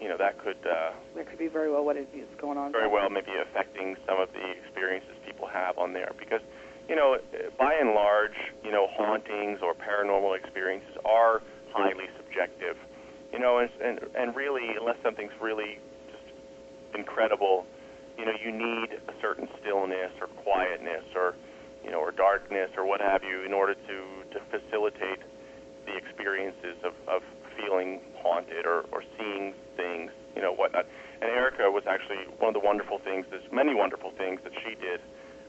you know, that could uh, that could be very well what is going on. very well maybe affecting some of the experiences people have on there because you know by and large you know hauntings or paranormal experiences are highly subjective you know and and, and really unless something's really just incredible you know you need a certain stillness or quietness or you know or darkness or what have you in order to to facilitate the experiences of, of feeling haunted or, or seeing things, you know, whatnot. And Erica was actually one of the wonderful things, there's many wonderful things that she did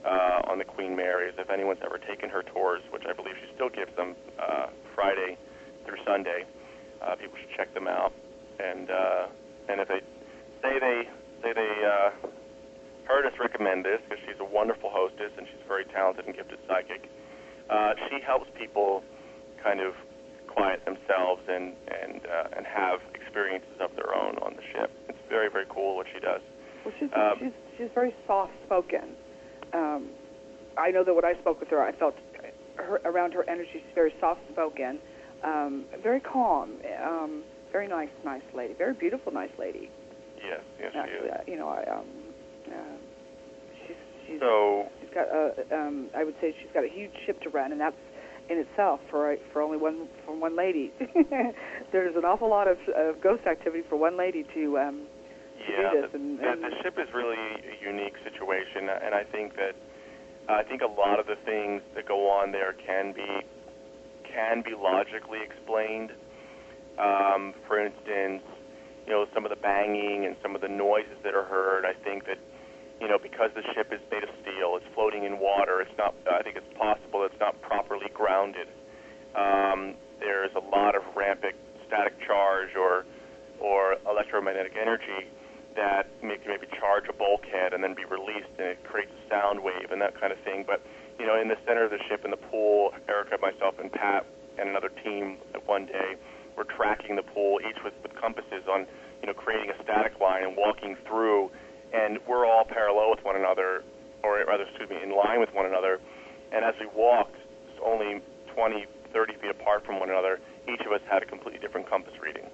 uh, on the Queen Mary's. If anyone's ever taken her tours, which I believe she still gives them uh, Friday through Sunday, uh, people should check them out. And uh, and if they say they say they uh, heard us recommend this, because she's a wonderful hostess and she's a very talented and gifted psychic, uh, she helps people kind of quiet themselves and and uh, and have experiences of their own on the ship. It's very very cool what she does. Well, she's Um, she's she's very soft spoken. Um, I know that when I spoke with her, I felt her around her energy. She's very soft spoken, um, very calm, um, very nice, nice lady, very beautiful, nice lady. Yes, yes, she Actually, is. uh, you know, I um, uh, she's she's So she's got a um, I would say she's got a huge ship to run, and that's in itself for for only one for one lady. There's an awful lot of, of ghost activity for one lady to um, to yeah, do this, the, and, the, the ship is really a unique situation, and I think that I think a lot of the things that go on there can be can be logically explained. Um, for instance, you know, some of the banging and some of the noises that are heard. I think that you know, because the ship is made of steel, it's floating in water. It's not. I think it's possible it's not properly grounded. Um, there's a lot of rampant static charge or or electromagnetic energy that may, maybe charge a bulkhead and then be released, and it creates a sound wave and that kind of thing. But you know, in the center of the ship, in the pool, Erica, myself, and Pat, and another team, one day, were tracking the pool, each with, with compasses on, you know, creating a static line and walking through and we're all parallel with one another, or rather, excuse me, in line with one another. And as we walked, only 20, 30 feet apart from one another, each of us had a completely different compass reading.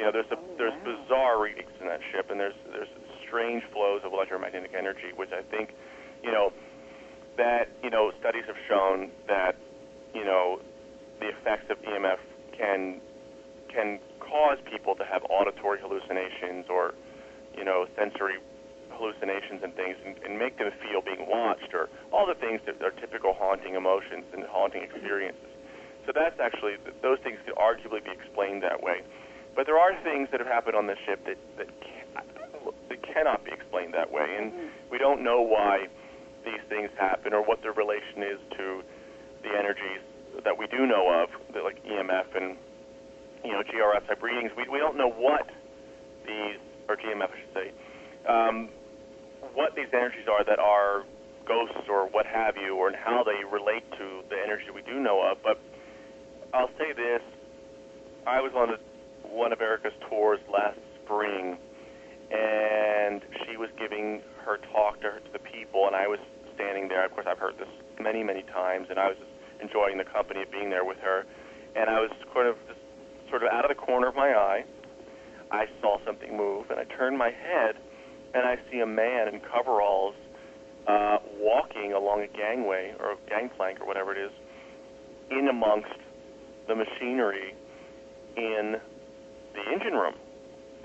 You know, there's a, Oh, there's bizarre readings in that ship, and there's there's strange flows of electromagnetic energy, which I think, you know, that you know studies have shown that, you know, the effects of EMF can can cause people to have auditory hallucinations or, you know, sensory hallucinations and things and, and make them feel being watched or all the things that are typical haunting emotions and haunting experiences. So that's actually, those things could arguably be explained that way. But there are things that have happened on the ship that, that, can, that cannot be explained that way. And we don't know why these things happen or what their relation is to the energies that we do know of, like EMF and, you know, GRF type readings. We, we don't know what these, or GMF I should say, um, what these energies are that are ghosts or what have you, or how they relate to the energy we do know of. But I'll say this: I was on the one of Erica's tours last spring, and she was giving her talk to, her, to the people, and I was standing there. Of course, I've heard this many, many times, and I was just enjoying the company of being there with her. And I was sort of just sort of out of the corner of my eye. I saw something move, and I turned my head, and I see a man in coveralls uh, walking along a gangway or a gangplank or whatever it is, in amongst the machinery in the engine room.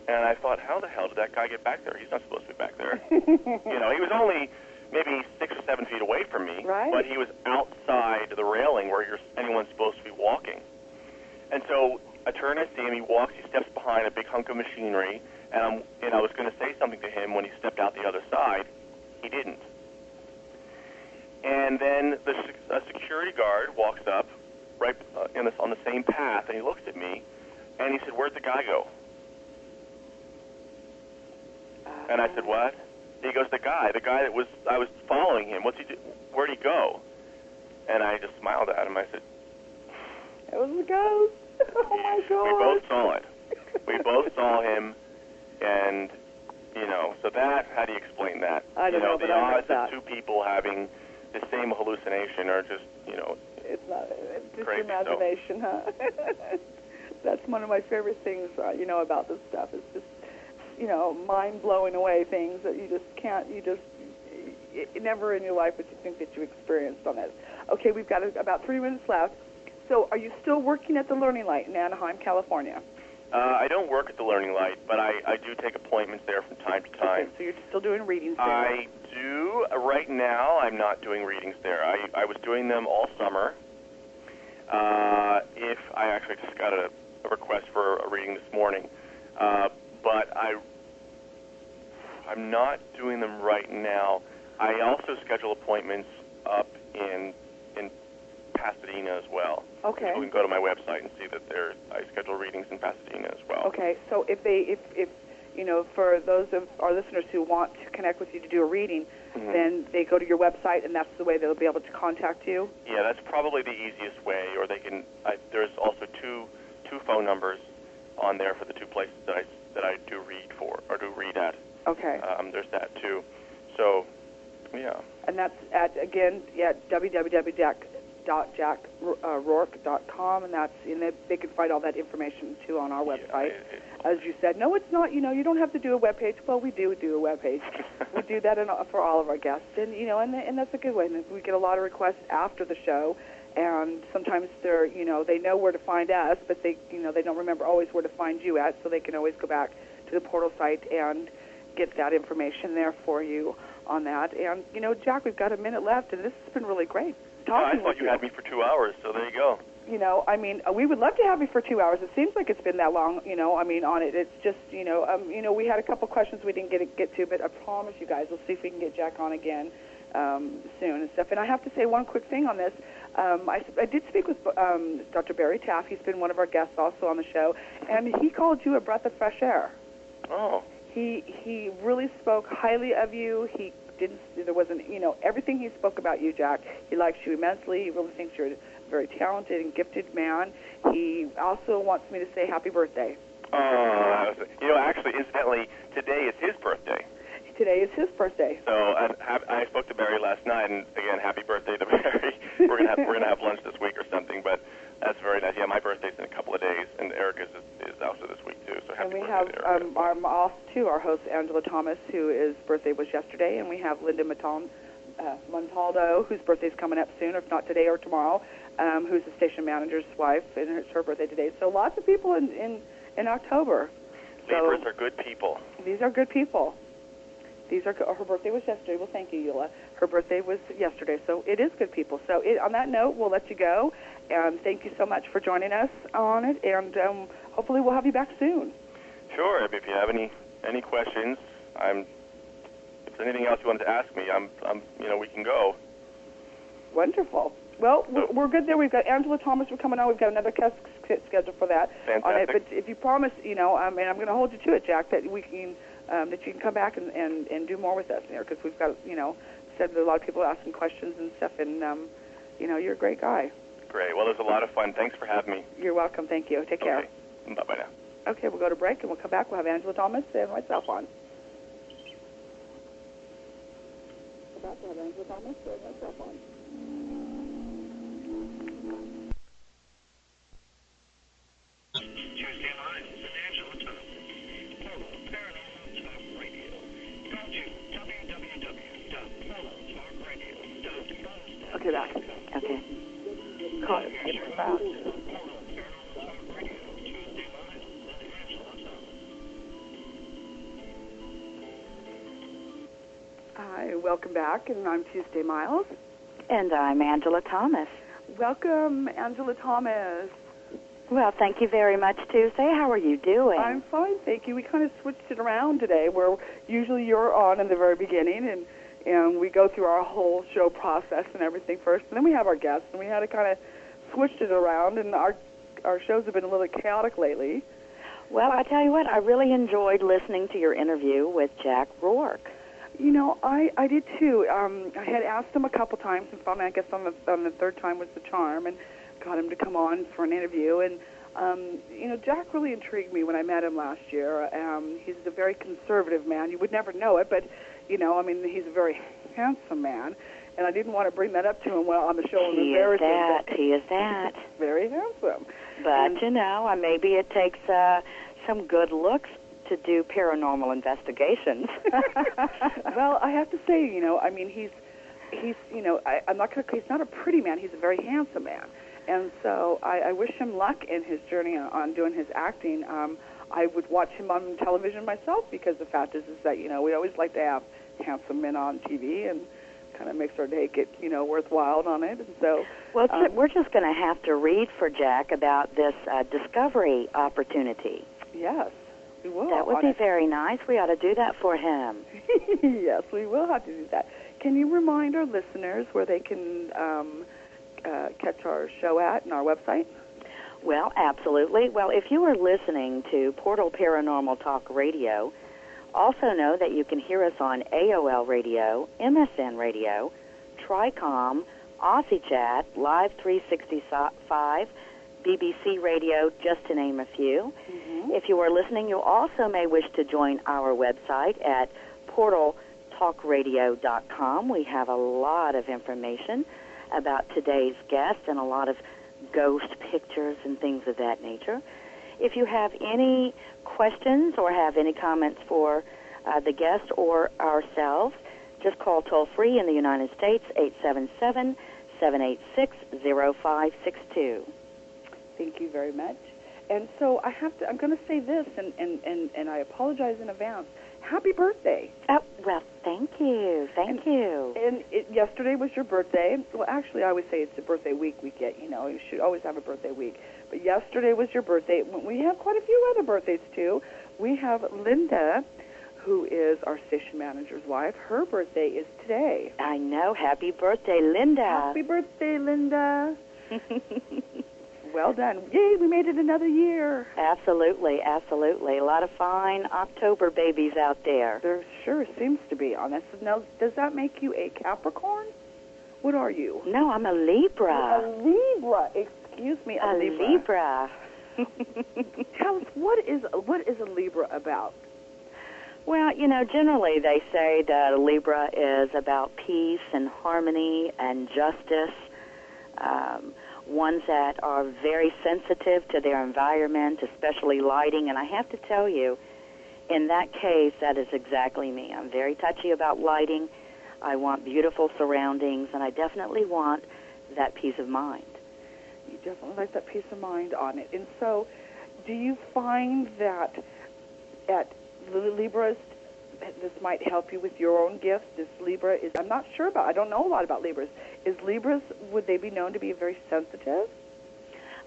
And I thought, how the hell did that guy get back there? He's not supposed to be back there. you know, he was only maybe six or seven feet away from me, Right. but he was outside the railing where you're, anyone's supposed to be walking. And so I turn, I see him. He walks. He steps behind a big hunk of machinery, and I'm, and I was going to say something to him when he stepped out the other side. He didn't. And then the a security guard walks up, right uh, in this, on the same path, and he looks at me, and he said, "Where'd the guy go?" And I said, "What?" He goes, "The guy, the guy that was I was following him. What's he do? Where'd he go?" And I just smiled at him. I said, It was a ghost. Oh my God. We both saw it. We both saw him, and you know, so that how do you explain that? I don't you know, know, the but I odds that. of two people having the same hallucination are just, you know, It's not. It's just Crazy imagination, huh? That's one of my favorite things, uh, you know, about this stuff. It's just, you know, mind blowing away things that you just can't. You just y- never in your life would you think that you experienced on this. Okay, we've got a, about three minutes left. So, are you still working at the Learning Light in Anaheim, California? uh, I don't work at the Learning Light, but I, I do take appointments there from time to time. Okay, so you're still doing readings there. I do. uh, Right now, I'm not doing readings there. I, I was doing them all summer. Uh, if I actually just got a, a request for a reading this morning, uh, but I I'm not doing them right now. I also schedule appointments up in in Pasadena as well. Okay. You can go to my website and see that there I schedule readings in Pasadena as well. Okay, so if they, if, if, you know, for those of our listeners who want to connect with you to do a reading, Mhm. then they go to your website, and that's the way they'll be able to contact you. Yeah, that's probably the easiest way. Or they can. I, there's also two two phone numbers on there for the two places that I that I do read for or do read at. Okay, Um, there's that too. So, yeah. and that's at again at www.jackrourke.com, and that's and they, they can find all that information too on our Yeah, website. it- it- As you said, no, it's not. You know, you don't have to do a web page. Well, we do do a web page. we do that in, for all of our guests, and you know, and and that's a good way. And we get a lot of requests after the show, and sometimes they're, you know, they know where to find us, but they, you know, they don't remember always where to find you at, so they can always go back to the portal site and get that information there for you on that. And you know, Jack, we've got a minute left, and this has been really great Oh, I thought you had me for two hours, so there you go. you know, I mean, uh, we would love to have you for two hours. It seems like it's been that long, you know. I mean, on it, it's just, you know, um, you know, we had a couple questions we didn't get get to, but I promise you guys, we'll see if we can get Jack on again um, soon and stuff. And I have to say one quick thing on this. Um, I, I did speak with um, Dr. Barry Taff. He's been one of our guests also on the show, and he called you a breath of fresh air. Oh, He he really spoke highly of you. He didn't. There wasn't. You know, everything he spoke about you, Jack. He likes you immensely. He really thinks you're a very talented and gifted man. He also wants me to say happy birthday. oh, was- you know, actually, incidentally, today is his birthday. Today is his birthday. So I, I spoke to Barry last night, and again, happy birthday to Barry. we're gonna have we're gonna have lunch this week or something, but that's very nice. Yeah, my birthday's in a couple of days, and Erica's is, is also this week too. So happy And we birthday have um, our also too our host Angela Thomas, who his birthday was yesterday, and we have Linda Maton, uh, Montaldo, whose birthday's coming up soon, if not today or tomorrow, um, who's the station manager's wife, and it's her birthday today. So lots of people in in, in October. So Libras are good people. these are good people. These are her birthday was yesterday. Well, thank you, Eula. Her birthday was yesterday, so it is good people. So it, on that note, we'll let you go, and thank you so much for joining us on it, and um, hopefully we'll have you back soon. Sure. If you have any any questions, I'm. If there's anything else you wanted to ask me, I'm. I'm. You know, we can go. Wonderful. Well, we're, we're good there. We've got Angela Thomas. We're coming on. We've got another guest scheduled for that on it. Fantastic. But if you promise, you know, um, and I'm going to hold you to it, Jack, that we can um, that you can come back and, and, and do more with us there because we've got, you know, said that a lot of people asking questions and stuff, and um, you know, you're a great guy. Great. Well, it was a lot of fun. Thanks for having me. You're welcome. Thank you. Take care. Okay. Bye bye now. Okay, we'll go to break and we'll come back. We'll have Angela Thomas and myself on. We'll have Angela Thomas and myself on. Tuesday night, Angelo time. Hi, welcome back, and I'm Tuesday Miles. And I'm Angela Thomas. Welcome, Angela Thomas. Well, thank you very much, Tuesday. How are you doing? I'm fine, thank you. We kind of switched it around today, where usually you're on in the very beginning, and and we go through our whole show process and everything first, and then we have our guests, and we had to kind of switch it around, and our our shows have been a little chaotic lately. well, I tell you what, I really enjoyed listening to your interview with Jack Rourke. You know, I I did too. Um, I had asked him a couple times, and finally, I guess on the on the third time was the charm, and got him to come on for an interview. And um, you know, Jack really intrigued me when I met him last year. Um, he's a very conservative man. You would never know it, but you know, I mean, he's a very handsome man. And I didn't want to bring that up to him while on the show He is embarrass him. that. He is that. very handsome. But And- you know, maybe it takes uh, some good looks to do paranormal investigations. well, I have to say, you know, I mean, he's he's you know, I, I'm not gonna. He's not a pretty man. He's a very handsome man, and so I, I wish him luck in his journey on, on doing his acting. Um, I would watch him on television myself because the fact is, is that you know we always like to have handsome men on TV and kind of makes our day get you know worthwhile on it. And so, well, Um, we're just going to have to read for Jack about this uh, discovery opportunity. yes, we will. that would be it. very nice. We ought to do that for him. yes, we will have to do that. Can you remind our listeners where they can um, uh, catch our show at and our website? Well, absolutely. Well, if you are listening to Portal Paranormal Talk Radio, also know that you can hear us on AOL Radio, MSN Radio, Tricom, Aussie Chat, Live 365, BBC Radio, just to name a few. Mm-hmm. If you are listening, you also may wish to join our website at portaltalkradio.com. We have a lot of information about today's guest and a lot of ghost pictures and things of that nature. If you have any questions or have any comments for uh, the guest or ourselves, just call toll free in the United States 877 786 0562. Thank you very much. And so I have to. I'm going to say this, and, and, and, and I apologize in advance. Happy birthday! Oh, well, thank you. Thank you. And it, yesterday was your birthday. Well, actually, I would say it's a birthday week we get. You know, you should always have a birthday week. But yesterday was your birthday. We have quite a few other birthdays too. We have Linda, who is our station manager's wife. Her birthday is today. I know. Happy birthday, Linda. Happy birthday, Linda! Well done. Yay, we made it another year. absolutely, absolutely. A lot of fine October babies out there. There sure seems to be on this. Now, does that make you a Capricorn? What are you? No, I'm a Libra. A Libra. Excuse me, a, A Libra. Tell us what is what is a Libra about? well, you know, generally they say that a Libra is about peace and harmony and justice. Um, ones that are very sensitive to their environment, especially lighting. And I have to tell you, in that case, that is exactly me. I'm very touchy about lighting. I want beautiful surroundings, and I definitely want that peace of mind. You definitely like that peace of mind on it. And so, do you find that at Libras, this might help you with your own gifts? This Libra is, I'm not sure about, I don't know a lot about Libras. Is Libras, would they be known to be very sensitive?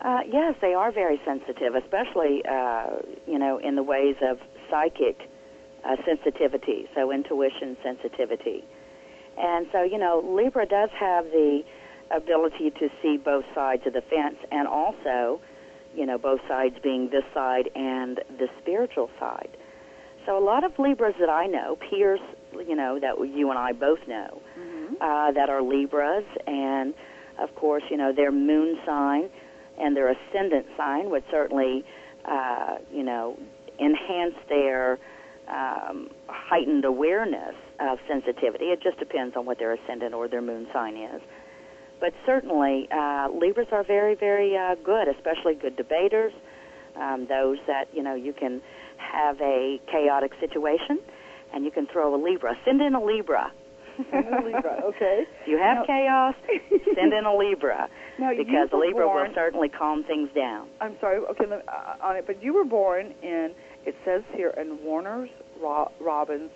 Uh, yes, they are very sensitive, especially uh, you know in the ways of psychic uh, sensitivity, so intuition sensitivity, and so you know Libra does have the ability to see both sides of the fence, and also you know both sides being this side and the spiritual side. So a lot of Libras that I know, peers, you know that you and I both know, uh, that are Libras, and of course you know their moon sign and their ascendant sign would certainly uh, you know, enhance their um, heightened awareness of sensitivity. It just depends on what their ascendant or their moon sign is. But certainly, uh, Libras are very, very uh, good, especially good debaters. Um, those that you know you can have a chaotic situation, and you can throw a Libra. Send in a Libra. Send in a Libra, okay. If you have Now- chaos, send in a Libra Now, because a Libra born- will certainly calm things down. I'm sorry. Okay, let, uh, on it, but you were born in. It says here in Warner's Ro- Robins,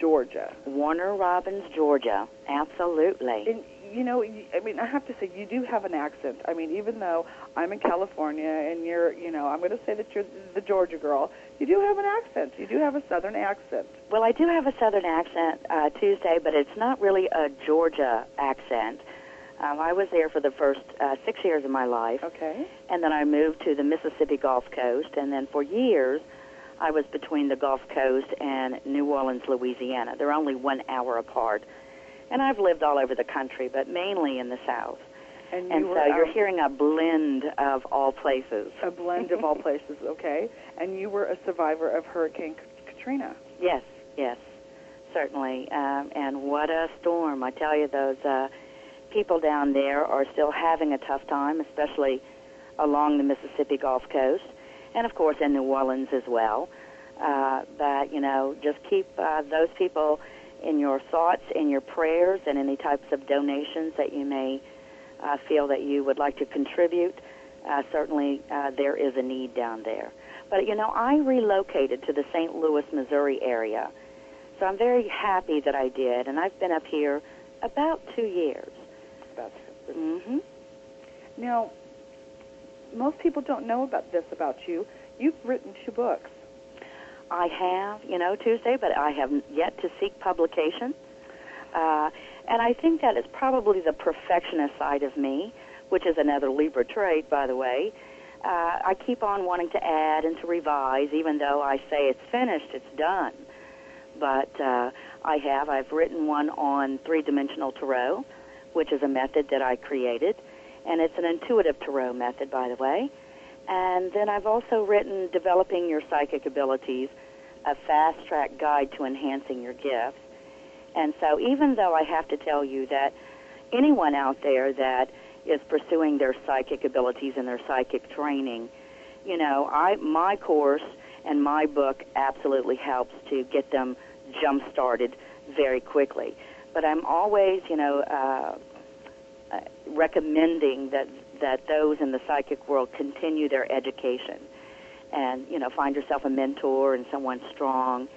Georgia. Warner Robins, Georgia. Absolutely. And you know, I mean, I have to say, you do have an accent. I mean, even though I'm in California and you're, you know, I'm going to say that you're the Georgia girl. You do have an accent. You do have a Southern accent. Well, I do have a Southern accent, uh, Tuesday, but it's not really a Georgia accent. Um, I was there for the first uh, six years of my life, Okay. and then I moved to the Mississippi Gulf Coast, and then for years I was between the Gulf Coast and New Orleans, Louisiana. They're only one hour apart. And I've lived all over the country, but mainly in the South. And, And you so were you're hearing a blend of all places. a blend of all places. Okay. And you were a survivor of Hurricane K- Katrina. Yes, yes, certainly. Um, and what a storm! I tell you, those uh, people down there are still having a tough time, especially along the Mississippi Gulf Coast, and of course in New Orleans as well. Uh, but you know, just keep uh, those people in your thoughts, in your prayers, and any types of donations that you may uh, feel that you would like to contribute. Uh, certainly, uh, there is a need down there. But you know, I relocated to the St. Louis, Missouri area, so I'm very happy that I did, and I've been up here about two years. That's hmm Now, most people don't know about this about you. You've written two books. I have, you know, Tuesday, but I have yet to seek publication. Uh, and I think that is probably the perfectionist side of me, which is another Libra trait, by the way. Uh, I keep on wanting to add and to revise, even though I say it's finished, it's done. But uh, I have. I've written one on three-dimensional tarot, which is a method that I created, and it's an intuitive tarot method, by the way. And then I've also written Developing Your Psychic Abilities, a fast track guide to enhancing your gifts. And so, even though I have to tell you that anyone out there that is pursuing their psychic abilities and their psychic training, you know, I my course and my book absolutely helps to get them jump started very quickly. But I'm always, you know, uh, uh, recommending that that those in the psychic world continue their education and you know find yourself a mentor and someone strong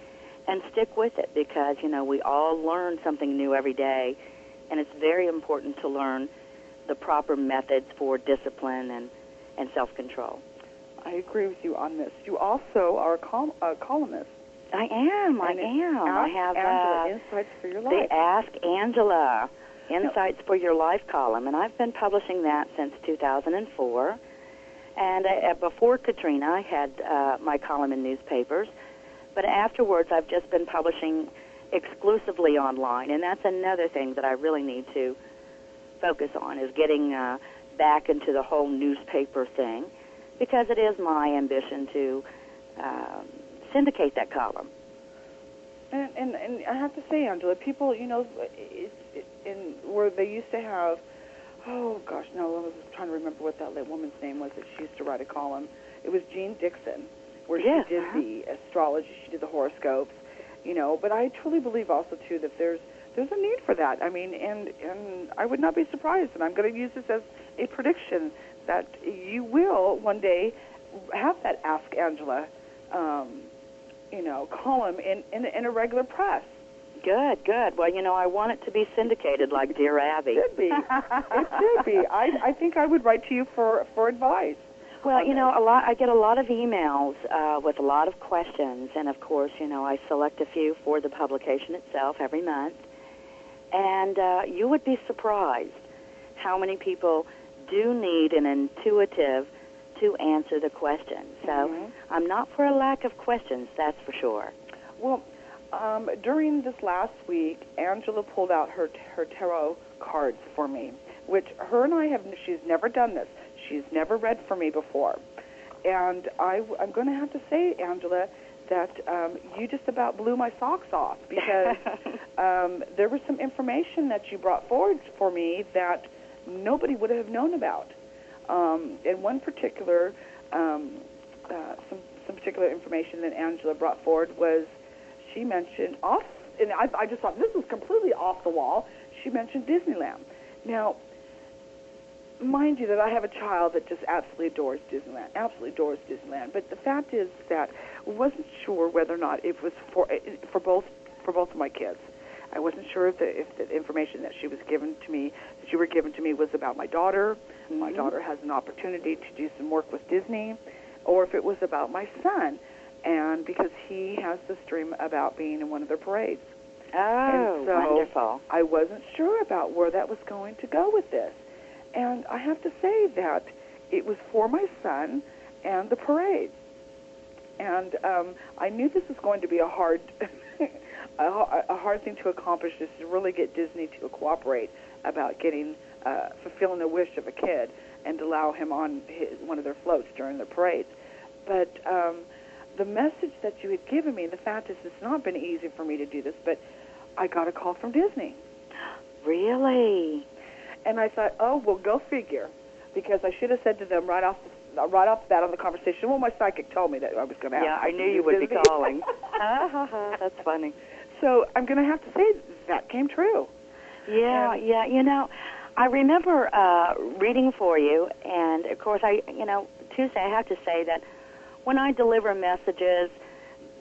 and stick with it because you know we all learn something new every day and it's very important to learn the proper methods for discipline and and self-control. I agree with you on this. You also are a, col- a columnist. I am. I am. I have Angela uh, Insights for Your Life. Ask Angela Insights for Your Life column, and I've been publishing that since 2004. And uh, before Katrina, I had uh, my column in newspapers, but afterwards, I've just been publishing exclusively online, and that's another thing that I really need to focus on is getting uh, back into the whole newspaper thing, because it is my ambition to um syndicate that column. And, and and I have to say, Angela, people, you know, it's it, in where they used to have, oh gosh, no, I was trying to remember what that woman's name was that she used to write a column. It was Jeane Dixon, where Yes, she did uh-huh. the astrology, she did the horoscopes, you know. But I truly believe also too that there's there's a need for that. I mean, and and I would not be surprised, and I'm going to use this as a prediction that you will one day have that Ask Angela. Um, you know, column in, in in a regular press. Good, good. Well, you know, I want it to be syndicated like Dear Abby. It should be. it should be. I I think I would write to you for for advice. Well, you know, a lot. I get a lot of emails uh, with a lot of questions, and of course, you know, I select a few for the publication itself every month. And uh, you would be surprised how many people do need an intuitive to answer the question. So Mhm. I'm not for a lack of questions, that's for sure. Well, um, during this last week, Angela pulled out her her tarot cards for me, which her and I have. She's never done this. She's never read for me before, and I, I'm going to have to say, Angela, that um, you just about blew my socks off because um, there was some information that you brought forward for me that nobody would have known about. Um, in one particular, um, uh, some some particular information that Angela brought forward was she mentioned off, and I, I just thought this was completely off the wall. She mentioned Disneyland. Now, mind you that I have a child that just absolutely adores Disneyland, absolutely adores Disneyland. But the fact is that I wasn't sure whether or not it was for for both for both of my kids. I wasn't sure if the if the information that she was given to me that you were given to me was about my daughter. Mm-hmm. My daughter has an opportunity to do some work with Disney, or if it was about my son, and because he has this dream about being in one of their parades. Oh, and so wonderful! I wasn't sure about where that was going to go with this. And I have to say that it was for my son and the parade. And um, I knew this was going to be a hard, a, a hard thing to accomplish. Is to really get Disney to cooperate about getting uh, fulfilling the wish of a kid and allow him on his, one of their floats during the parades. But um, the message that you had given me, the fact is, it's not been easy for me to do this, but I got a call from Disney. Really? And I thought, oh, well, go figure, because I should have said to them right off the, right off the bat on the conversation. Well, my psychic told me that I was going to ask. Yeah, I knew you would be calling. That's funny. So I'm going to have to say that came true. Yeah, And- yeah. You know, I remember uh, reading for you, and of course, I, you know, Tuesday. I have to say that when I deliver messages,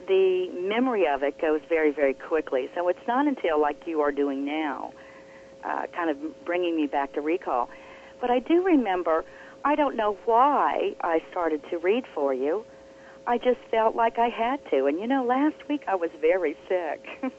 the memory of it goes very, very quickly. So it's not until like you are doing now, uh, kind of bringing me back to recall. But I do remember. I don't know why I started to read for you. I just felt like I had to. And you know, last week I was very sick.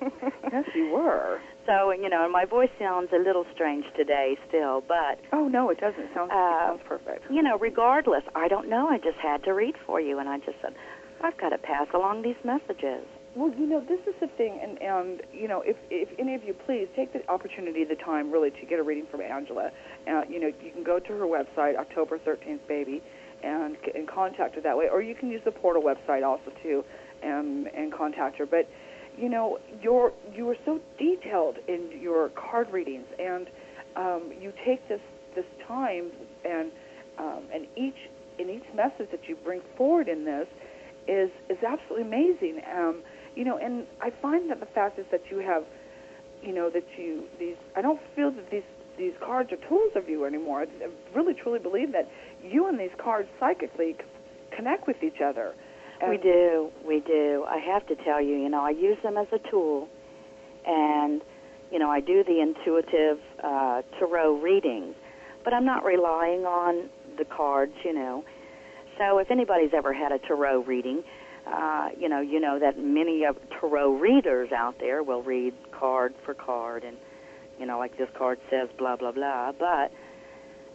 Yes, you were. So, you know, and my voice sounds a little strange today still, but, Oh no, it doesn't. It sounds, Uh, it sounds perfect. you know, regardless, I don't know. I just had to read for you, and I just said, I've got to pass along these messages. Well, you know, this is the thing, and and you know, if if any of you please take the opportunity, the time, really, to get a reading from Angela. Uh, you know, you can go to her website, October 13th, baby, and and contact her that way, or you can use the portal website also too, and and contact her. But you know, you're you are so detailed in your card readings, and um, you take this this time and um, and each in each message that you bring forward in this is is absolutely amazing. Um, you know, and I find that the fact is that you have, you know, that you these. I don't feel that these these cards are tools of you anymore. I really truly believe that you and these cards psychically connect with each other. we do, we do. I have to tell you, you know, I use them as a tool, and, you know, I do the intuitive uh, tarot readings, but I'm not relying on the cards, you know. So if anybody's ever had a tarot reading, uh, you know, you know that many of tarot readers out there will read card for card, and you know, like this card says blah blah blah. But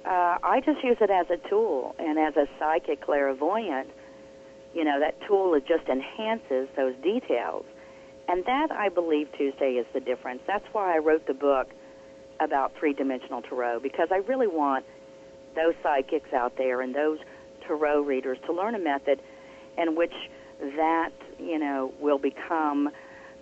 uh, I just use it as a tool, and as a psychic clairvoyant, you know, that tool it just enhances those details, and that I believe Tuesday is the difference. That's why I wrote the book about three-dimensional tarot because I really want those psychics out there and those tarot readers to learn a method in which that you know will become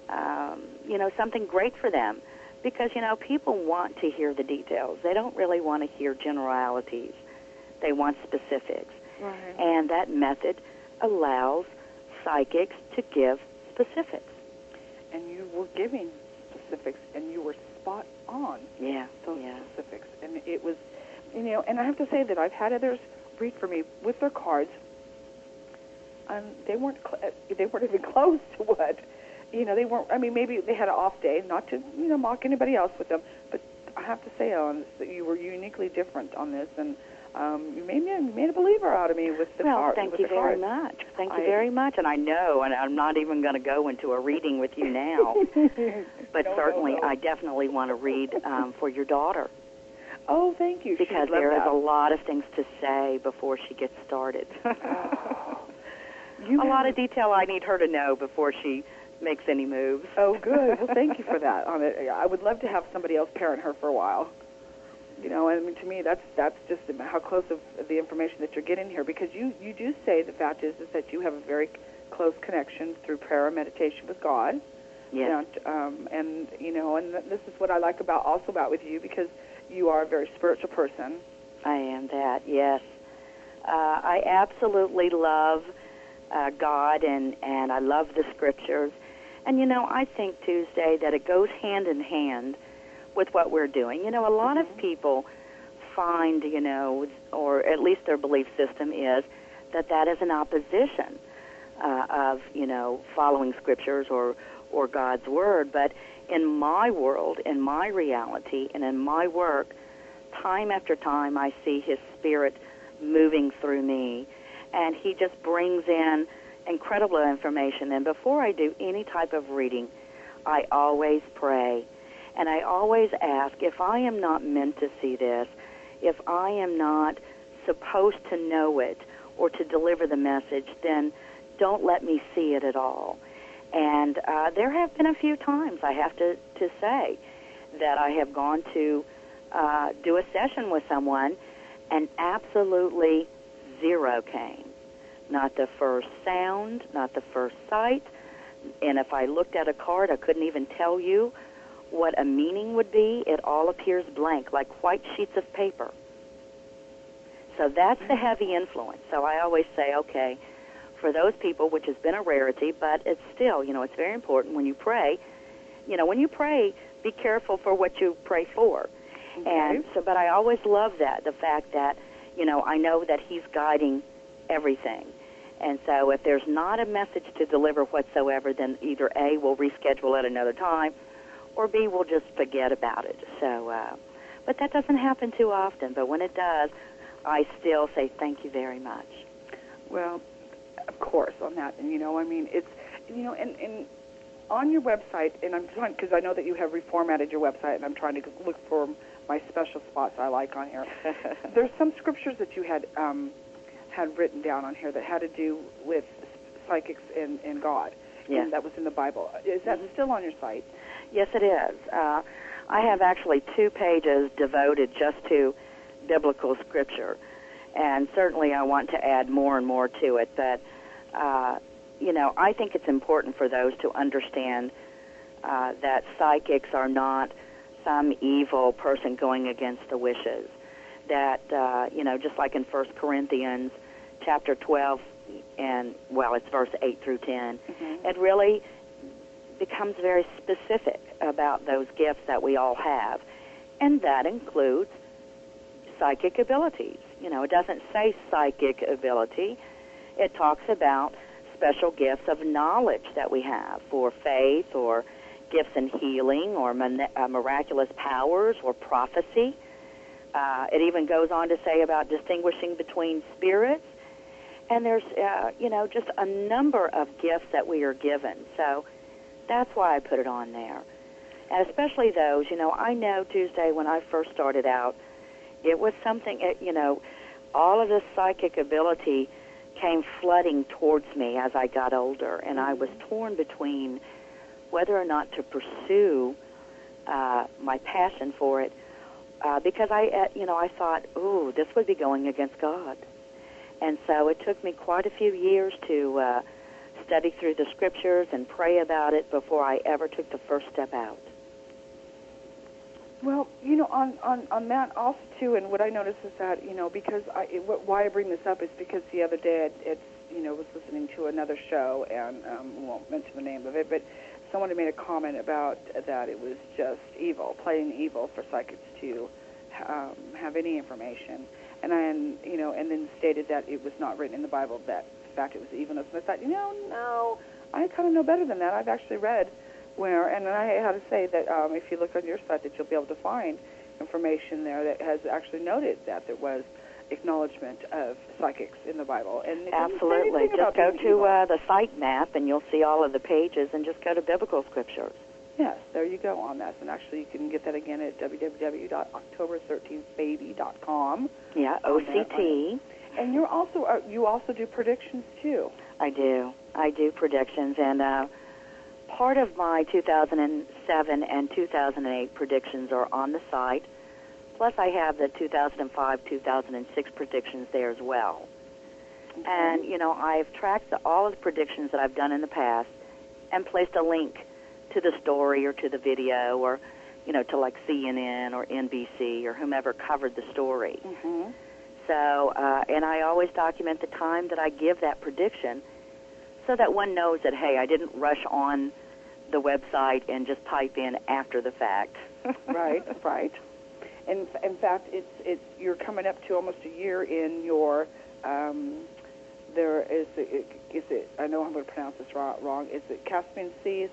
um, you know something great for them because you know people want to hear the details they don't really want to hear generalities they want specifics Right. and that method allows psychics to give specifics and you were giving specifics, and you were spot on. yeah those yeah specifics. And it was, you know, and I have to say that I've had others read for me with their cards, and they weren't cl- uh, they weren't even close to what, you know, they weren't. I mean, maybe they had an off day, not to you know mock anybody else with them, but I have to say, Ellen, that you were uniquely different on this, and um, you made me you made a believer out of me with the well, cards. thank with you very much. Thank you very much. And I know, and I'm not even going to go into a reading with you now, but No, no, certainly no. I definitely want to read um, for your daughter Oh, thank you. Because there is a lot of things to say before she gets started. You a lot of detail I need her to know before she makes any moves. Oh, good. Well, thank you for that. It, I would love to have somebody else parent her for a while. you know, I mean, to me, that's that's just how close of the information that you're getting here, because you you do say the fact is is that you have a very close connection through prayer and meditation with God. Yes. And, um, and you know, and this is what I like about also about with you because you are a very spiritual person. I am that. Yes. Uh, I absolutely love uh, God and and I love the scriptures. And you know, I think Tuesday that it goes hand in hand with what we're doing. You know, a lot of people find, you know, or at least their belief system is that that is an opposition uh, of, you know, following scriptures or or God's word. But in my world, in my reality, and in my work, time after time, I see His Spirit moving through me, and He just brings in incredible information. And before I do any type of reading, I always pray. And I always ask if I am not meant to see this, if I am not supposed to know it or to deliver the message, then don't let me see it at all. And uh, there have been a few times, I have to, to say, that I have gone to uh, do a session with someone and absolutely zero came. Not the first sound, not the first sight. And if I looked at a card, I couldn't even tell you what a meaning would be. It all appears blank, like white sheets of paper. So that's the heavy influence. So I always say, okay, for those people, which has been a rarity, but it's still, you know, it's very important when you pray. You know, when you pray, be careful for what you pray for. Okay. And so, but I always love that the fact that, you know, I know that He's guiding everything. And so, if there's not a message to deliver whatsoever, then either A, we'll reschedule at another time, or B, we'll just forget about it. So, uh, but that doesn't happen too often. But when it does, I still say thank you very much. Well, of course, on that, and you know, I mean, it's you know, and and on your website, and I'm trying because I know that you have reformatted your website, and I'm trying to look for my special spots I like on here. There's some scriptures that you had um, had written down on here that had to do with psychics and, and God, Yes. and that was in the Bible. Is that still on your site? Yes, it is. Uh, I have actually two pages devoted just to biblical scripture, and certainly I want to add more and more to it. But uh, you know, I think it's important for those to understand uh, that psychics are not some evil person going against the wishes. That uh, you know, just like in First Corinthians chapter 12, and well, it's verse 8 through 10, it really becomes very specific about those gifts that we all have, and that includes psychic abilities. You know, it doesn't say psychic ability. It talks about special gifts of knowledge that we have for faith or gifts in healing or uh, miraculous powers or prophecy. Uh, it even goes on to say about distinguishing between spirits. And there's, uh, you know, just a number of gifts that we are given. So that's why I put it on there. And especially those, you know, I know Tuesday when I first started out, it was something, it, you know, all of this psychic ability came flooding towards me as I got older, and I was torn between whether or not to pursue uh, my passion for it, uh, because I, uh, you know, I thought, ooh, this would be going against God, and so it took me quite a few years to uh, study through the scriptures and pray about it before I ever took the first step out. Well, you know, on on on that also too, and what I noticed is that you know because I it, wh- why I bring this up is because the other day it, it's you know was listening to another show and um, won't mention the name of it, but someone had made a comment about that it was just evil, plain evil for psychics to um, have any information, and then you know, and then stated that it was not written in the Bible that in fact it was evilness. And I thought, you know, no, I kind of know better than that. I've actually read where, and I had to say that um, if you look on your site, that you'll be able to find information there that has actually noted that there was acknowledgement of psychics in the Bible. And it doesn't say Absolutely. Just go to uh, the site map and you'll see all of the pages, and just go to biblical scriptures. Yes, there you go on that. And actually, you can get that again at www.october13thbaby.com. Yeah, OCT. And you're also uh, you also do predictions too. I do. I do predictions, and uh, part of my 2007 and 2008 predictions are on the site. Plus I have the 2005 2006 predictions there as well. And you know, I've tracked the, all of the predictions that I've done in the past and placed a link to the story or to the video or you know to like CNN or NBC or whomever covered the story. Mm-hmm. So, uh, and I always document the time that I give that prediction so that one knows that, hey, I didn't rush on the website and just type in after the fact. right, right. In, in fact, it's it's you're coming up to almost a year in your. Um, there is it, is it? I know I'm going to pronounce this wrong. wrong. Is it Caspian Seas?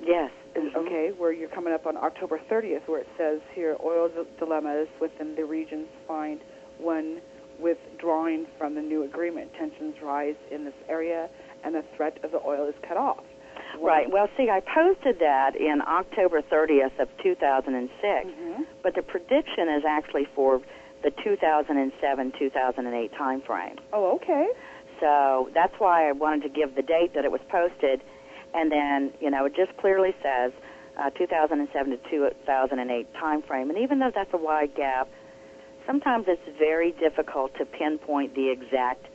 Yes. Mhm. Okay, where you're coming up on October 30th, where it says here oil d- dilemmas within the regions find one withdrawing from the new agreement. Tensions rise in this area, and the threat of the oil is cut off. Right. Well, see, I posted that in October 30th of 2006, Mhm. but the prediction is actually for the 2007-2008 time frame. Oh, okay. So that's why I wanted to give the date that it was posted, and then you know it just clearly says uh, 2007 to 2008 time frame. And even though that's a wide gap, sometimes it's very difficult to pinpoint the exact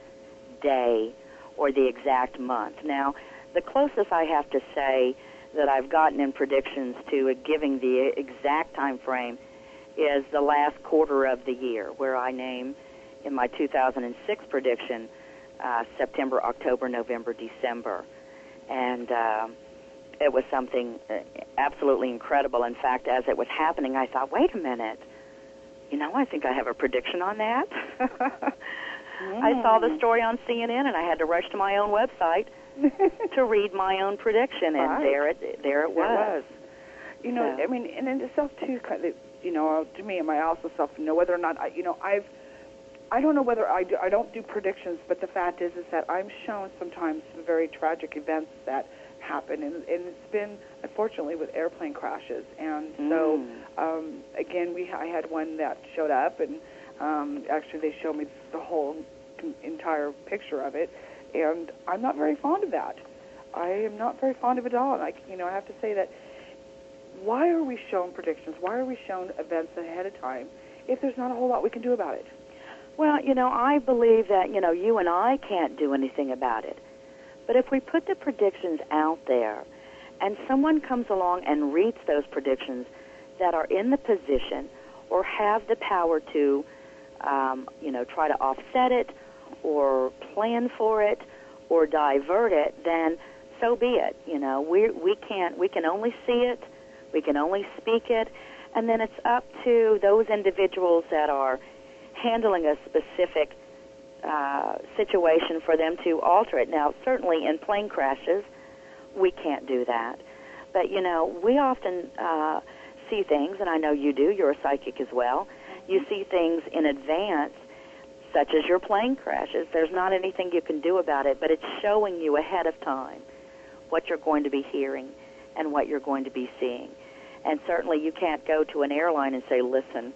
day or the exact month. Now, the closest I have to say that I've gotten in predictions to giving the exact time frame is the last quarter of the year, where I name in my 2006 prediction uh, September, October, November, December, and uh, it was something uh, absolutely incredible. In fact, as it was happening, I thought, wait a minute, you know, I think I have a prediction on that. I saw the story on CNN, and I had to rush to my own website to read my own prediction, and Right. there it there it There was. You know, So- I mean, and in itself too, kind of, you know, to me, and I also self know whether or not I, you know, I've, I don't know whether I do, I don't do predictions, but the fact is, is that I'm shown sometimes some very tragic events that happen, and, and it's been unfortunately with airplane crashes, and so Mm. um, again, we I had one that showed up, and um, actually they showed me the whole entire picture of it, and I'm not very fond of that. I am not very fond of it at all, and I, you know, I have to say that why are we shown predictions? Why are we shown events ahead of time if there's not a whole lot we can do about it? Well, you know, I believe that, you know, you and I can't do anything about it. But if we put the predictions out there and someone comes along and reads those predictions that are in the position or have the power to, um, you know, try to offset it or plan for it or divert it, then so be it. You know, we we can't we can only see it, we can only speak it, and then it's up to those individuals that are handling a specific uh, situation for them to alter it. Now, certainly in plane crashes, we can't do that. But, you know, we often uh, see things, and I know you do, you're a psychic as well. You see things in advance, such as your plane crashes. There's not anything you can do about it, but it's showing you ahead of time what you're going to be hearing and what you're going to be seeing. And certainly you can't go to an airline and say, listen,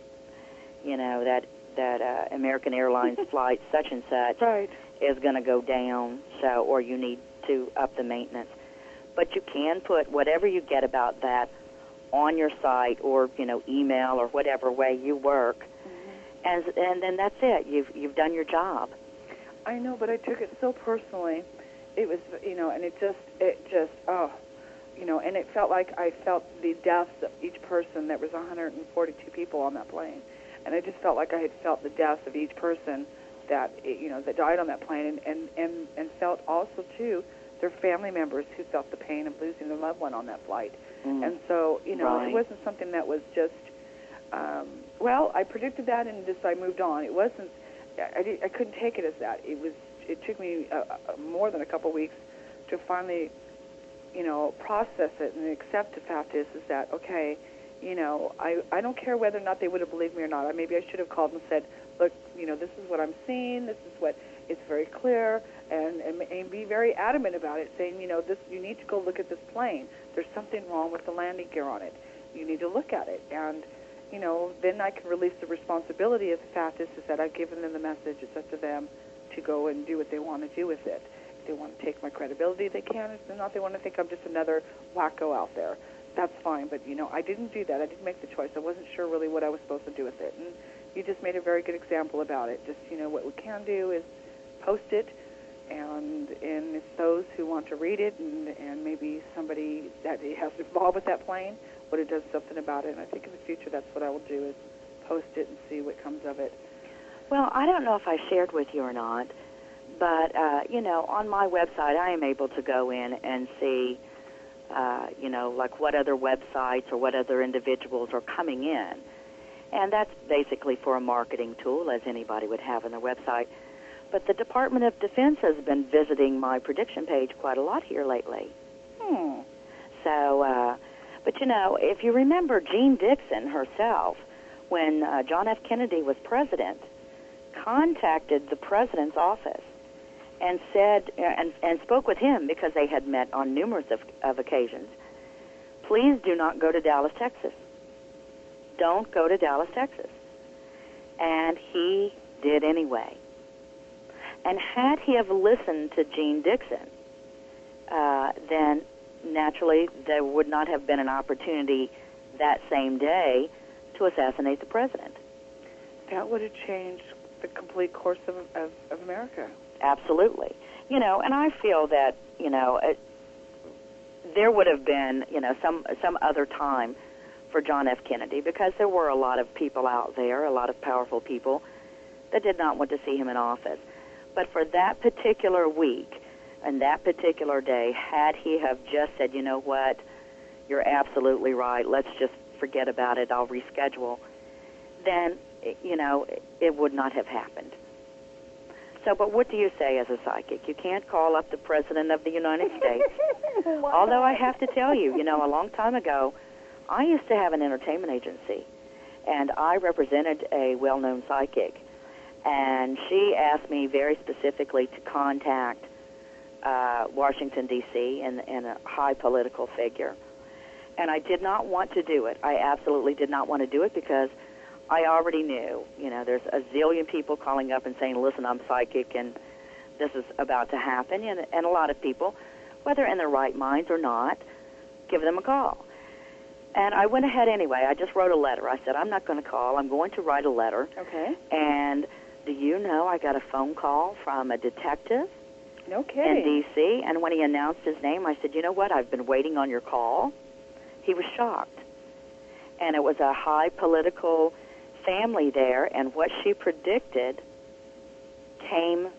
you know, that that uh, American Airlines flight such and such Right. is going to go down, so or you need to up the maintenance. But you can put whatever you get about that on your site or you know email or whatever way you work, and and then that's it. You've you've done your job. I know, but I took it so personally. It was, you know, and it just, it just, oh, you know, and it felt like I felt the deaths of each person. There was 142 people on that plane, and I just felt like I had felt the deaths of each person that, you know, that died on that plane, and and and, and felt also too their family members who felt the pain of losing their loved one on that flight. Mm. And so, you know, Right. it wasn't something that was just, um, well, I predicted that and just I moved on. It wasn't, I, I, couldn't take it as that. It was, it took me uh, uh, more than a couple weeks to finally, you know, process it and accept the fact is, is that, okay, you know, I, I don't care whether or not they would have believed me or not. Maybe I should have called and said, look, you know, this is what I'm seeing. This is what, it's very clear and, and, and be very adamant about it, saying, you know, this, you need to go look at this plane. There's something wrong with the landing gear on it. You need to look at it. And, you know, then I can release the responsibility of the fact is, that I've given them the message. It's up to them to go and do what they want to do with it. If they want to take my credibility, they can. If not, they want to think I'm just another wacko out there. that's fine. But you know, I didn't do that. I didn't make the choice. I wasn't sure really what I was supposed to do with it, and you just made a very good example about it. Just you know, what we can do is post it, and and if those who want to read it, and and maybe somebody that has involved with that plane, would have done something about it. And I think in the future, that's what I will do is post it and see what comes of it. Well, I don't know if I shared with you or not, but uh, you know, on my website, I am able to go in and see, uh, you know, like what other websites or what other individuals are coming in, and that's basically for a marketing tool, as anybody would have on their website. But the Department of Defense has been visiting my prediction page quite a lot here lately. Hmm. So, uh, but you know, if you remember Jeane Dixon herself, when uh, John F. Kennedy was president, contacted the president's office and said uh, and, and spoke with him because they had met on numerous of, of occasions. Please do not go to Dallas, Texas. Don't go to Dallas, Texas. And he did anyway. And had he have listened to Jeane Dixon, uh, then naturally there would not have been an opportunity that same day to assassinate the president. That would have changed the complete course of, of, of America. Absolutely. You know, and I feel that, you know, it, there would have been, you know, some some other time for John F. Kennedy because there were a lot of people out there, a lot of powerful people that did not want to see him in office. But for that particular week and that particular day, had he have just said, you know what, you're absolutely right, let's just forget about it, I'll reschedule, then, you know, it would not have happened. So, but what do you say as a psychic? You can't call up the President of the United States. Although I have to tell you, you know, a long time ago, I used to have an entertainment agency, and I represented a well-known psychic, and she asked me very specifically to contact uh, Washington D.C. and, and a high political figure, and I did not want to do it. I absolutely did not want to do it because I already knew. You know, there's a zillion people calling up and saying, "Listen, I'm psychic, and this is about to happen," and, and a lot of people, whether in their right minds or not, give them a call. And I went ahead anyway. I just wrote a letter. I said, I'm not going to call. I'm going to write a letter. Okay. And do you know I got a phone call from a detective No in. D.C. And when he announced his name, I said, you know what? I've been waiting on your call. He was shocked. And it was a high political family there, and what she predicted came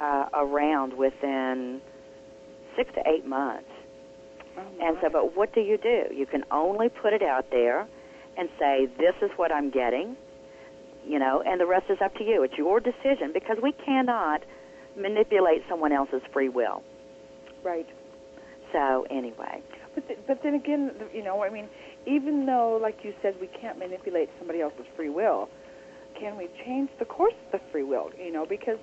uh, around within six to eight months. Oh, And so, but what do you do? You can only put it out there and say, this is what I'm getting, you know, and the rest is up to you. It's your decision because we cannot manipulate someone else's free will. right. So, anyway, But th- but then again, you know, I mean, even though, like you said, we can't manipulate somebody else's free will, can we change the course of the free will? You know, because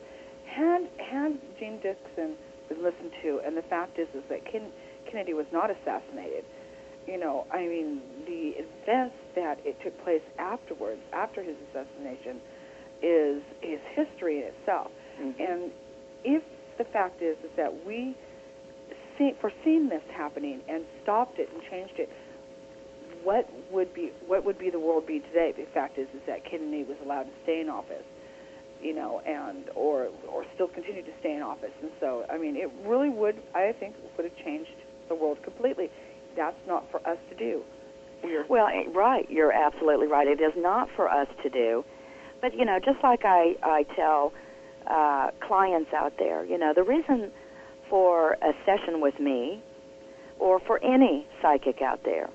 had had Jeane Dixon been listened to, and the fact is is that Ken- Kennedy was not assassinated. You know, I mean, the events that it took place afterwards, after his assassination, is is history in itself. Mm-hmm. And if the fact is is that we see, foreseen this happening and stopped it and changed it, what would be what would be the world be today? The fact is is that Kennedy was allowed to stay in office, you know, and or or still continue to stay in office. And so, I mean, it really would I think would have changed the world completely. That's not for us to do. Well, eh, right. You're absolutely right. It is not for us to do. But, you know, just like I, I tell uh, clients out there, you know, the reason for a session with me or for any psychic out there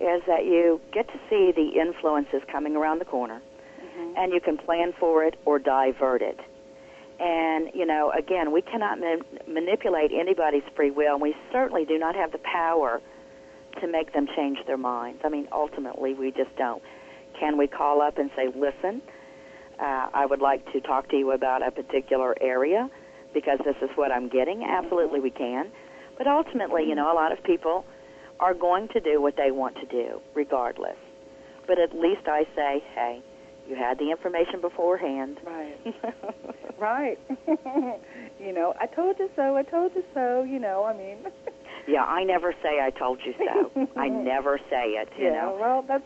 is that you get to see the influences coming around the corner and you can plan for it or divert it. And, you know, again, we cannot ma- manipulate anybody's free will, and we certainly do not have the power to make them change their minds. I mean, ultimately, we just don't. Can we call up and say, listen, uh, I would like to talk to you about a particular area because this is what I'm getting? Absolutely, we can. But ultimately, you know, a lot of people are going to do what they want to do, regardless. But at least I say, hey, you had the information beforehand. Right. right. you know, I told you so. I told you so. You know, I mean, Yeah, I never say I told you so. I never say it, you yeah, know. well, that's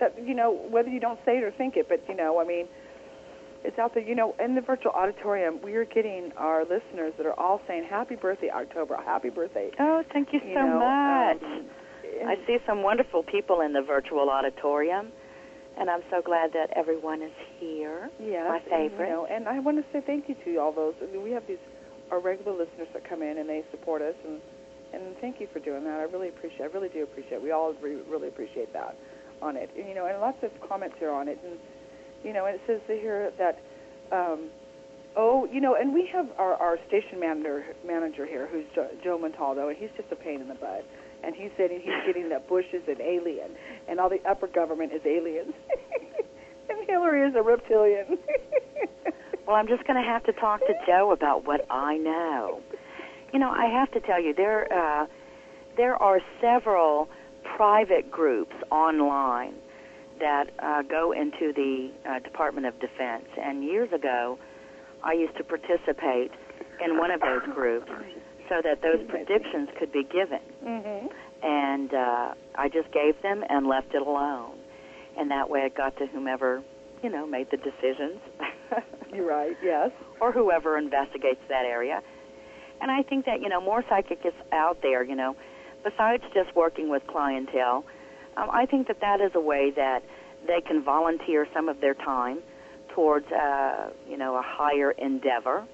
that. You know, whether you don't say it or think it, but you know, I mean, it's out there. You know, in the virtual auditorium, we are getting our listeners that are all saying "Happy birthday, October! Happy birthday!" Oh, thank you so know, much. um, I see some wonderful people in the virtual auditorium, and I'm so glad that everyone is here. Yes, my and, favorite. you know, and I want to say thank you to all those. I mean, we have these our regular listeners that come in and they support us, and and thank you for doing that. I really appreciate. I really do appreciate. We all re- really appreciate that on it. And, you know, and lots of comments here on it, and you know, and it says here that. Um, Oh, you know, and we have our, our station manager manager here, who's jo- Joe Montaldo, and he's just a pain in the butt. And he's saying he's getting that Bush is an alien, and all the upper government is aliens, and Hillary is a reptilian. Well, I'm just going to have to talk to Joe about what I know. You know, I have to tell you there uh, there are several private groups online that uh, go into the uh, Department of Defense, and years ago, I used to participate in one of those groups so that those predictions could be given. hmm and uh, I just gave them and left it alone. And that way, it got to whomever, you know, made the decisions, You're right. Yes. or whoever investigates that area. And I think that you know more psychics out there. You know, besides just working with clientele, um, I think that that is a way that they can volunteer some of their time towards, uh, you know, a higher endeavor.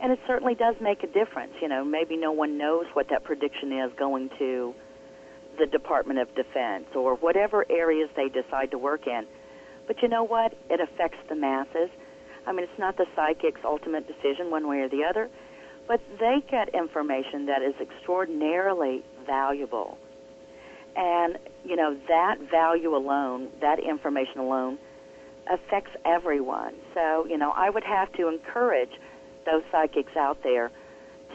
And it certainly does make a difference. You know, maybe no one knows what that prediction is going to the Department of Defense or whatever areas they decide to work in. But you know what? It affects the masses. I mean, it's not the psychic's ultimate decision one way or the other, but they get information that is extraordinarily valuable. And, you know, that value alone, that information alone, affects everyone. So, you know, I would have to encourage those psychics out there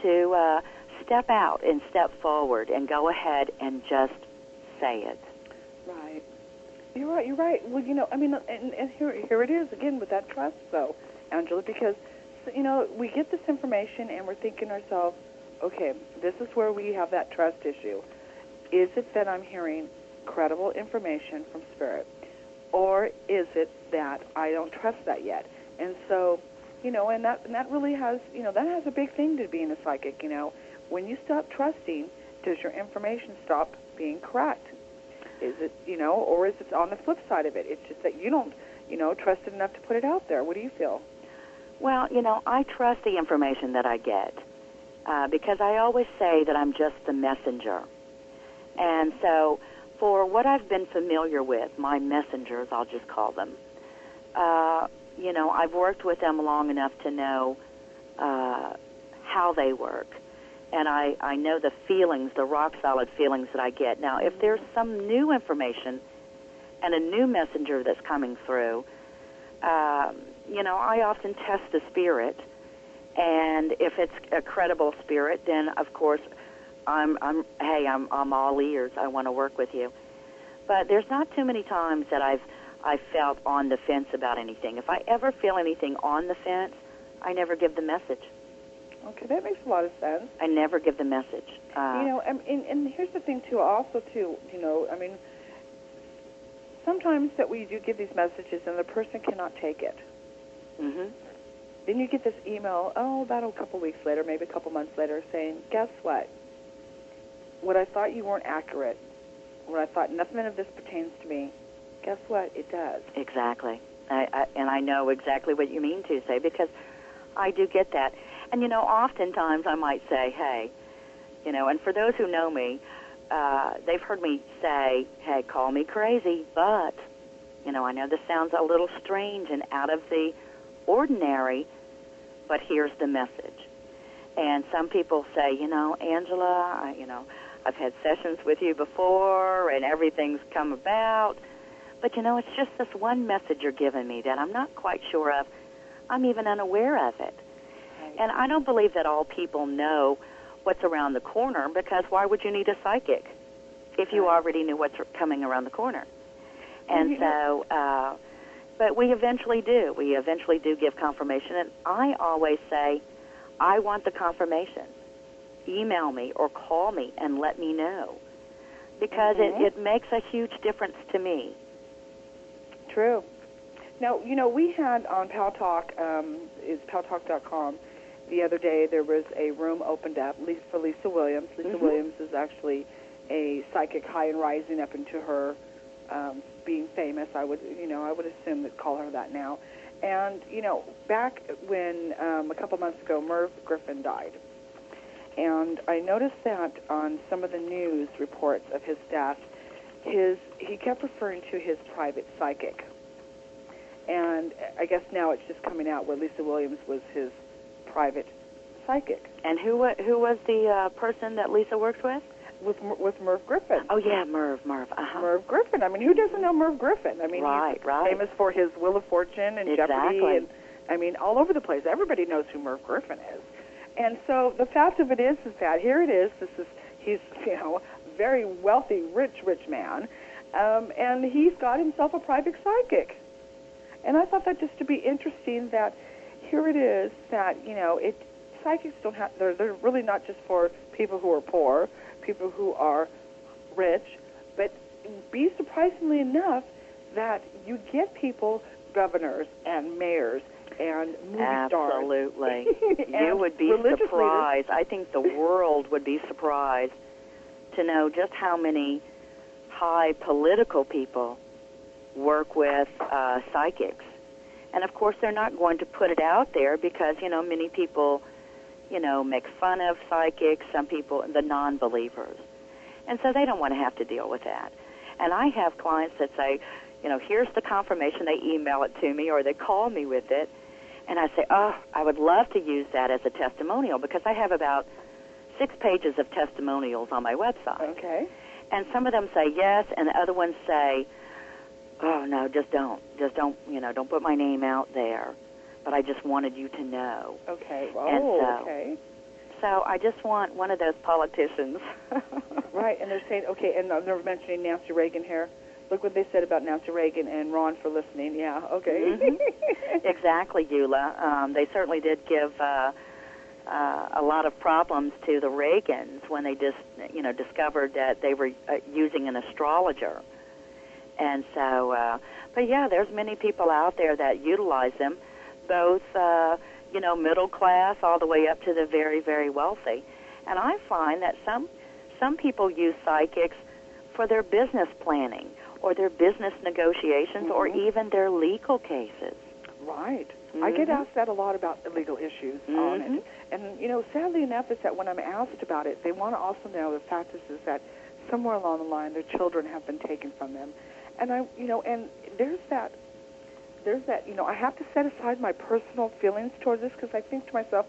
to uh, step out and step forward and go ahead and just say it. Right. You're right. You're right. Well, you know, I mean, and, and here, here it is again with that trust, though, Angela, because you know we get this information and we're thinking ourselves, okay, this is where we have that trust issue. Is it that I'm hearing credible information from spirit, or is it that I don't trust that yet? And so, you know, and that and that really has, you know, that has a big thing to being a psychic. You know, when you stop trusting, does your information stop being correct? Is it, you know, or is it on the flip side of it? It's just that you don't, you know, trust it enough to put it out there. What do you feel? Well, you know, I trust the information that I get uh, because I always say that I'm just the messenger. And so, for what I've been familiar with, my messengers, I'll just call them, uh, you know, I've worked with them long enough to know uh, how they work. And I, I know the feelings, the rock solid feelings that I get. Now, if there's some new information and a new messenger that's coming through, um, you know, I often test the spirit, and if it's a credible spirit, then of course, I'm, I'm, hey, I'm, I'm all ears. I want to work with you. But there's not too many times that I've, I felt on the fence about anything. If I ever feel anything on the fence, I never give the message. Okay, that makes a lot of sense. I never give the message. Uh, you know, and, and, and here's the thing too. Also, too, you know, I mean, sometimes that we do give these messages and the person cannot take it. Mm-hmm. Then you get this email, oh, about a couple weeks later, maybe a couple months later, saying, guess what? What I thought you weren't accurate, what I thought nothing of this pertains to me, guess what? It does. Exactly. I, I, and I know exactly what you mean to say because I do get that. And you know, oftentimes I might say, "Hey, you know," and for those who know me, uh, they've heard me say, "Hey, call me crazy," but you know, I know this sounds a little strange and out of the ordinary, but here's the message. And some people say, you know, Angela, I, you know, I've had sessions with you before, and everything's come about. But you know, it's just this one message you're giving me that I'm not quite sure of. I'm even unaware of it. And I don't believe that all people know what's around the corner because why would you need a psychic if you Right. already knew what's coming around the corner? And so, uh, but we eventually do. We eventually do give confirmation. And I always say, I want the confirmation. Email me or call me and let me know because Mhm. it, it makes a huge difference to me. True. Now, you know, we had on Paltalk, um, is paltalk.com, the other day there was a room opened up Lisa, for Lisa Williams. Lisa Mhm. Williams is actually a psychic high and rising up into her um, being famous. I would, you know, I would assume that call her that now. And you know, back when um, a couple months ago, Merv Griffin died, and I noticed that on some of the news reports of his death, his he kept referring to his private psychic. And I guess now it's just coming out where Lisa Williams was his private psychic And who who was the uh, person that Lisa works with? with with Merv Griffin. Oh yeah, Merv, Merv. Uh-huh. Merv Griffin. I mean, who doesn't know Merv Griffin? I mean, Right, he's right. famous for his Wheel of Fortune and Exactly. Jeopardy, and I mean, all over the place. Everybody knows who Merv Griffin is. And so the fact of it is, is that here it is. This is he's you know very wealthy, rich, rich man, um, and he's got himself a private psychic. And I thought that just to be interesting that here it is that you know it psychics don't have they're they're really not just for people who are poor, people who are rich, but be surprisingly enough that you get people governors and mayors and movie stars. Absolutely. you would be leaders. surprised. I think the world would be surprised to know just how many high political people work with uh, psychics. And of course, they're not going to put it out there because, you know, many people, you know, make fun of psychics, some people, the non believers. And so they don't want to have to deal with that. And I have clients that say, you know, here's the confirmation. They email it to me or they call me with it. And I say, oh, I would love to use that as a testimonial because I have about six pages of testimonials on my website. Okay. And some of them say yes, and the other ones say, oh, no, just don't. Just don't, you know, don't put my name out there. But I just wanted you to know. Okay. And Oh, so- okay. So I just want one of those politicians. Right, and they're saying, okay, and they're mentioning Nancy Reagan here. Look what they said about Nancy Reagan and Ron for listening. Yeah, okay. Mhm. exactly, Eula. Um, they certainly did give uh, uh, a lot of problems to the Reagans when they just, you know, discovered that they were uh, using an astrologer. And so, uh, but yeah, there's many people out there that utilize them, both, uh, you know, middle class all the way up to the very, very wealthy. And I find that some some people use psychics for their business planning or their business negotiations or Mhm. even their legal cases. Right. I get Mhm. asked that a lot about legal issues on Mhm. it. And, you know, sadly enough is that when I'm asked about it, they want to also know the fact is, is that somewhere along the line their children have been taken from them. And I, you know, and there's that, there's that, you know, I have to set aside my personal feelings towards this because I think to myself,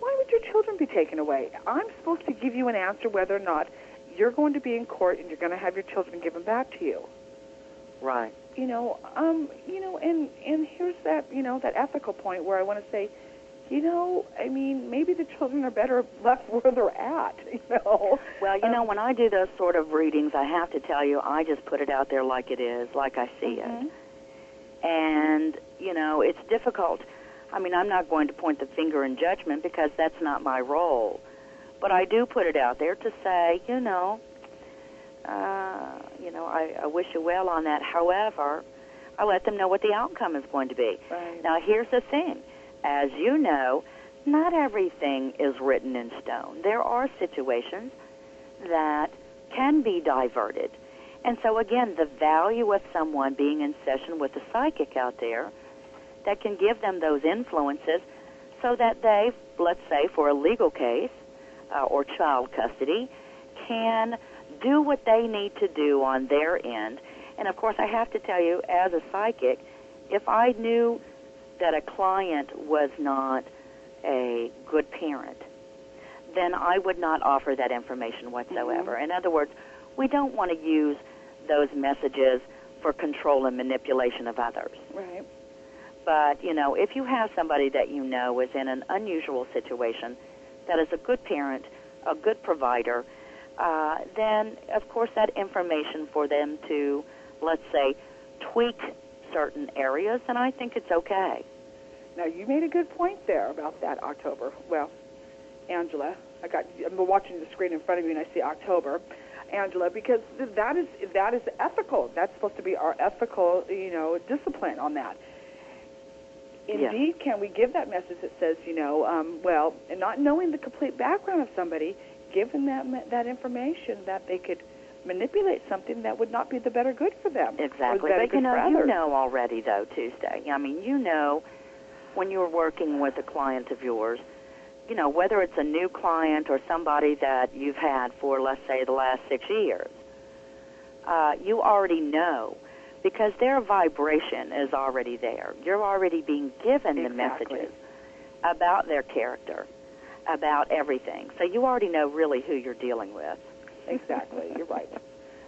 why would your children be taken away? I'm supposed to give you an answer whether or not you're going to be in court and you're going to have your children given back to you Right. you know, um, you know, and and here's that, you know, that ethical point where I want to say, you know, I mean, maybe the children are better left where they're at, you know. Well, you Um, know, when I do those sort of readings, I have to tell you, I just put it out there like it is, like I see Mhm. it. And, you know, it's difficult. I mean, I'm not going to point the finger in judgment because that's not my role. But I do put it out there to say, you know, uh, you know, I, I wish you well on that. However, I let them know what the outcome is going to be. Right. Now, here's the thing. As you know, not everything is written in stone. There are situations that can be diverted. And so, again, the value of someone being in session with a psychic out there that can give them those influences so that they, let's say, for a legal case uh, or child custody, can do what they need to do on their end. And of course, I have to tell you, as a psychic, if I knew that a client was not a good parent, then I would not offer that information whatsoever. In other words, we don't want to use those messages for control and manipulation of others. Right. But, you know, if you have somebody that you know is in an unusual situation, that is a good parent, a good provider, uh, then, of course, that information for them to, let's say, tweak certain areas, and I think it's okay. Now you made a good point there about that October. Well, Angela. I got. I'm watching the screen in front of me, and I see October, Angela, because that is that is ethical. That's supposed to be our ethical, you know, discipline on that. Yeah. Indeed, can we give that message that says, you know, um, well, and not knowing the complete background of somebody, give them that that information that they could manipulate something that would not be the better good for them. Exactly. But you know, you know already though, Tuesday. I mean, you know when you're working with a client of yours, you know, whether it's a new client or somebody that you've had for let's say the last 6 years. Uh, you already know because their vibration is already there. You're already being given the messages about their character, about everything. So you already know really who you're dealing with. exactly. You're right.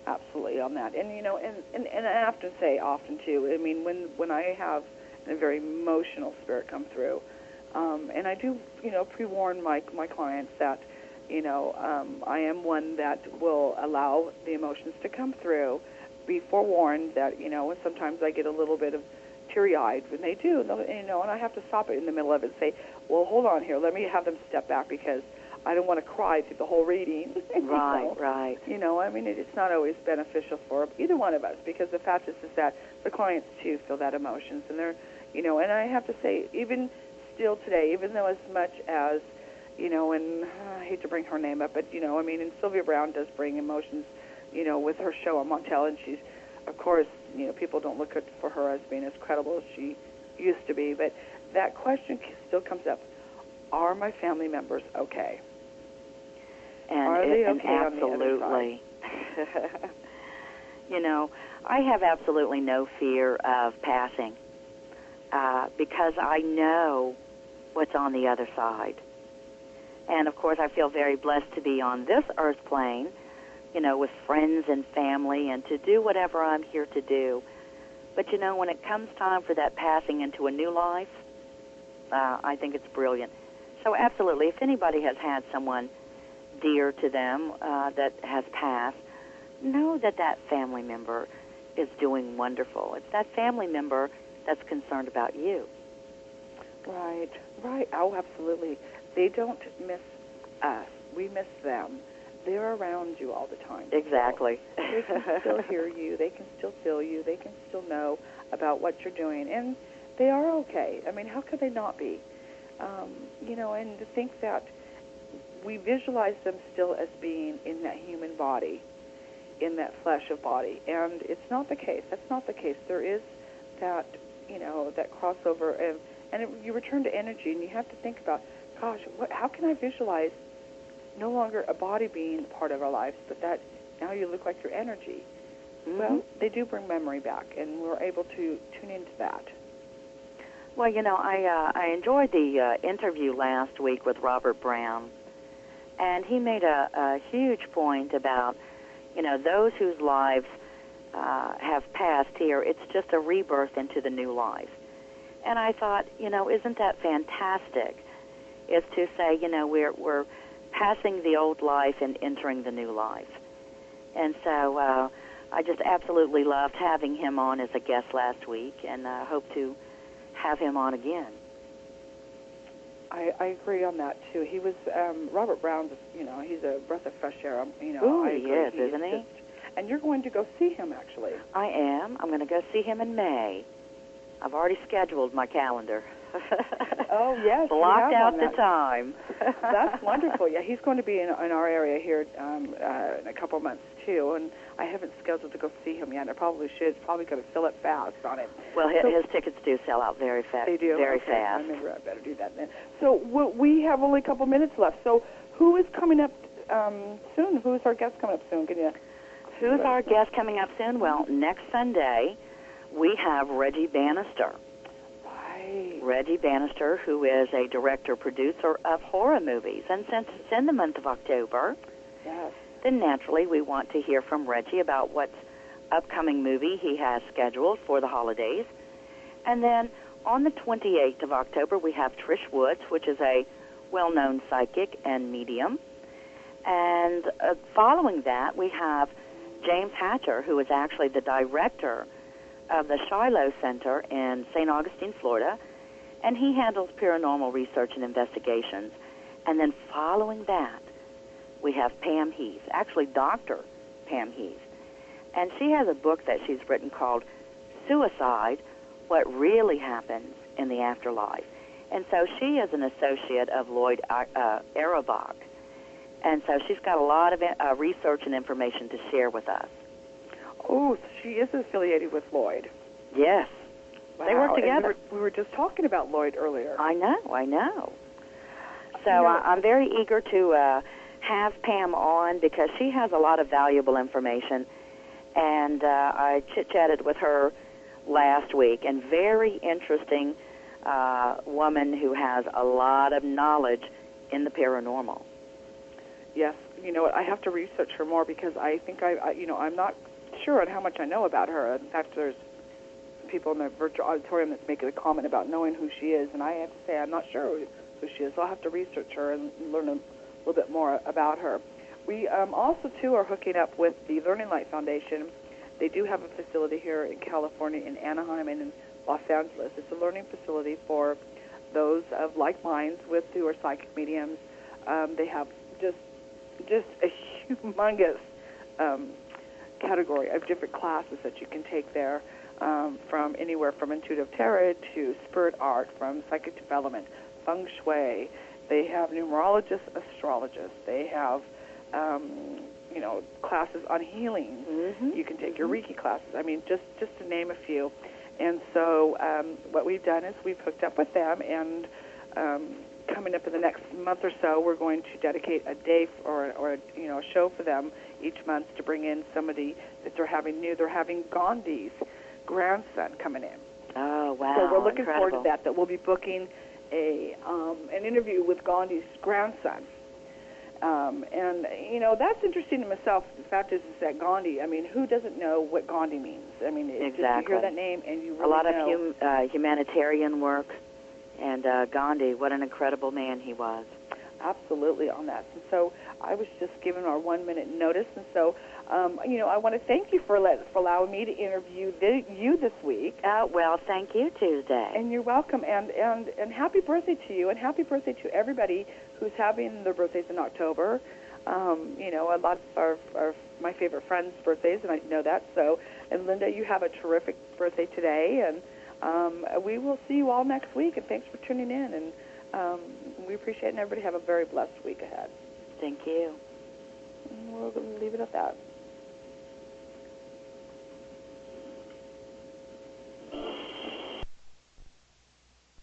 Absolutely on that. And you know, and, and and I often say often too. I mean, when when I have a very emotional spirit come through, um, and I do, you know, pre-warn my my clients that, you know, um, I am one that will allow the emotions to come through. Be forewarned that you know, sometimes I get a little bit of teary-eyed when they do, you know, and I have to stop it in the middle of it and say, well, hold on here, let me have them step back because I don't want to cry through the whole reading. Right, know? right. You know, I mean, it, it's not always beneficial for either one of us because the fact is, is that the clients too feel that emotions, and they're, you know, and I have to say, even still today, even though as much as, you know, and uh, I hate to bring her name up, but you know, I mean, and Sylvia Browne does bring emotions, you know, with her show on Montel, and she's, of course, you know, people don't look at for her as being as credible as she used to be, but that question still comes up: Are my family members okay? And, Are it- they okay other absolutely. you know, I have absolutely no fear of passing uh, because I know what's on the other side. And of course, I feel very blessed to be on this earth plane, you know, with friends and family and to do whatever I'm here to do. But you know, when it comes time for that passing into a new life, uh, I think it's brilliant. So, absolutely, if anybody has had someone dear to them uh, that has passed, know that that family member is doing wonderful. It's that family member that's concerned about you. Right, right. Oh, absolutely. They don't miss us. We miss them. They're around you all the time. Exactly. They can still hear you. They can still feel you. They can still know about what you're doing, and they are okay. I mean, how could they not be? Um, you know, and to think that we visualize them still as being in that human body, in that flesh of body, and it's not the case. That's not the case. There is that, you know, that crossover, and and it, you return to energy, and you have to think about, gosh, what, how can I visualize no longer a body being part of our lives, but that now you look like your energy. Mhm. Well, they do bring memory back, and we're able to tune into that. Well, you know, I uh, I enjoyed the uh, interview last week with Robert Brown, and he made a, a huge point about, you know, those whose lives uh, have passed here. It's just a rebirth into the new life, and I thought, you know, isn't that fantastic? Is to say, you know, we're we're passing the old life and entering the new life, and so. Uh, I just absolutely loved having him on as a guest last week, and uh, hope to have him on again. I, I agree on that too. He was um, Robert Brown's. You know, he's a breath of fresh air. You know, Ooh, I he agree. is, isn't he? just- and you're going to go see him actually. I am. I'm going to go see him in May. I've already scheduled my calendar. Oh yes, blocked out the time. That's wonderful. Yeah, he's going to be in, in our area here um, uh, in a couple of months too, and I haven't scheduled to go see him yet. I probably should. It's probably going to fill it fast on it. Well, his, So- his tickets do sell out very fast. They do very okay. fast. Maybe I better do that then. So we have only a couple minutes left. So who is coming up um, soon? Who is our guest coming up soon? Can you? Who's our guest coming up soon? Well, next Sunday we have Reggie Bannister. Reggie Bannister, who is a director producer of horror movies, and since it's in the month of October, Yes. then naturally we want to hear from Reggie about what upcoming movie he has scheduled for the holidays. And then on the 28th of October, we have Trish Woods, which is a well-known psychic and medium. And uh, following that, we have James Hatcher, who is actually the director of the Shiloh Center in St. Augustine, Florida, and he handles paranormal research and investigations. And then following that, we have Pam Heath, actually Dr. Pam Heath. And she has a book that she's written called Suicide What Really Happens in the Afterlife. And so she is an associate of Lloyd uh, uh. And so she's got a lot of uh, research and information to share with us. Oh, she is affiliated with Lloyd. Yes. Wow. They work together. We were, we were, just talking about Lloyd earlier. I know, I know. So you know, I, I'm very eager to uh, have Pam on because she has a lot of valuable information. And uh, I chit chatted with her last week, and very interesting uh, woman who has a lot of knowledge in the paranormal. Yes, you know what? I have to research her more because I think I, I you know, I'm not sure on how much I know about her. In fact, there's people in the virtual auditorium that's making a comment about knowing who she is, and I have to say I'm not sure who she is. So I'll have to research her and learn a little bit more about her. We um, also too are hooking up with the Learning Light Foundation. They do have a facility here in California, in Anaheim, and in Los Angeles. It's a learning facility for those of like minds with who are psychic mediums. Um, they have just just a humongous um, category of different classes that you can take there, um, from anywhere from intuitive tarot to spirit art, from psychic development, feng shui. They have numerologists, astrologists. They have, um, you know, classes on healing. Mm-hmm. You can take your mm-hmm. Reiki classes. I mean, just just to name a few. And so, um, what we've done is we've hooked up with them and um, coming up in the next month or so, we're going to dedicate a day or or you know a show for them each month to bring in somebody that they're having new. They're having Gandhi's grandson coming in. Oh wow! So we're looking Incredible. forward to that. That we'll be booking a um, an interview with Gandhi's grandson. Um, and you know that's interesting to myself. The fact is, is that Gandhi. I mean, who doesn't know what Gandhi means? I mean, it's just you hear that name and you really a lot know. of hum, uh, humanitarian work, and uh, Gandhi. What an incredible man he was. Absolutely on that. And so I was just given our one minute notice, and so um, you know I want to thank you for let, for allowing me to interview the, you this week. Uh, well, thank you, Tuesday. And you're welcome, and and and happy birthday to you, and happy birthday to everybody who's having their birthdays in October. Um, you know, a lot of our, our my favorite friends' birthdays, and I know that. So, and Linda, you have a terrific birthday today, and um, we will see you all next week. And thanks for tuning in, and um, we appreciate it. And everybody have a very blessed week ahead. Thank you. And we'll leave it at that.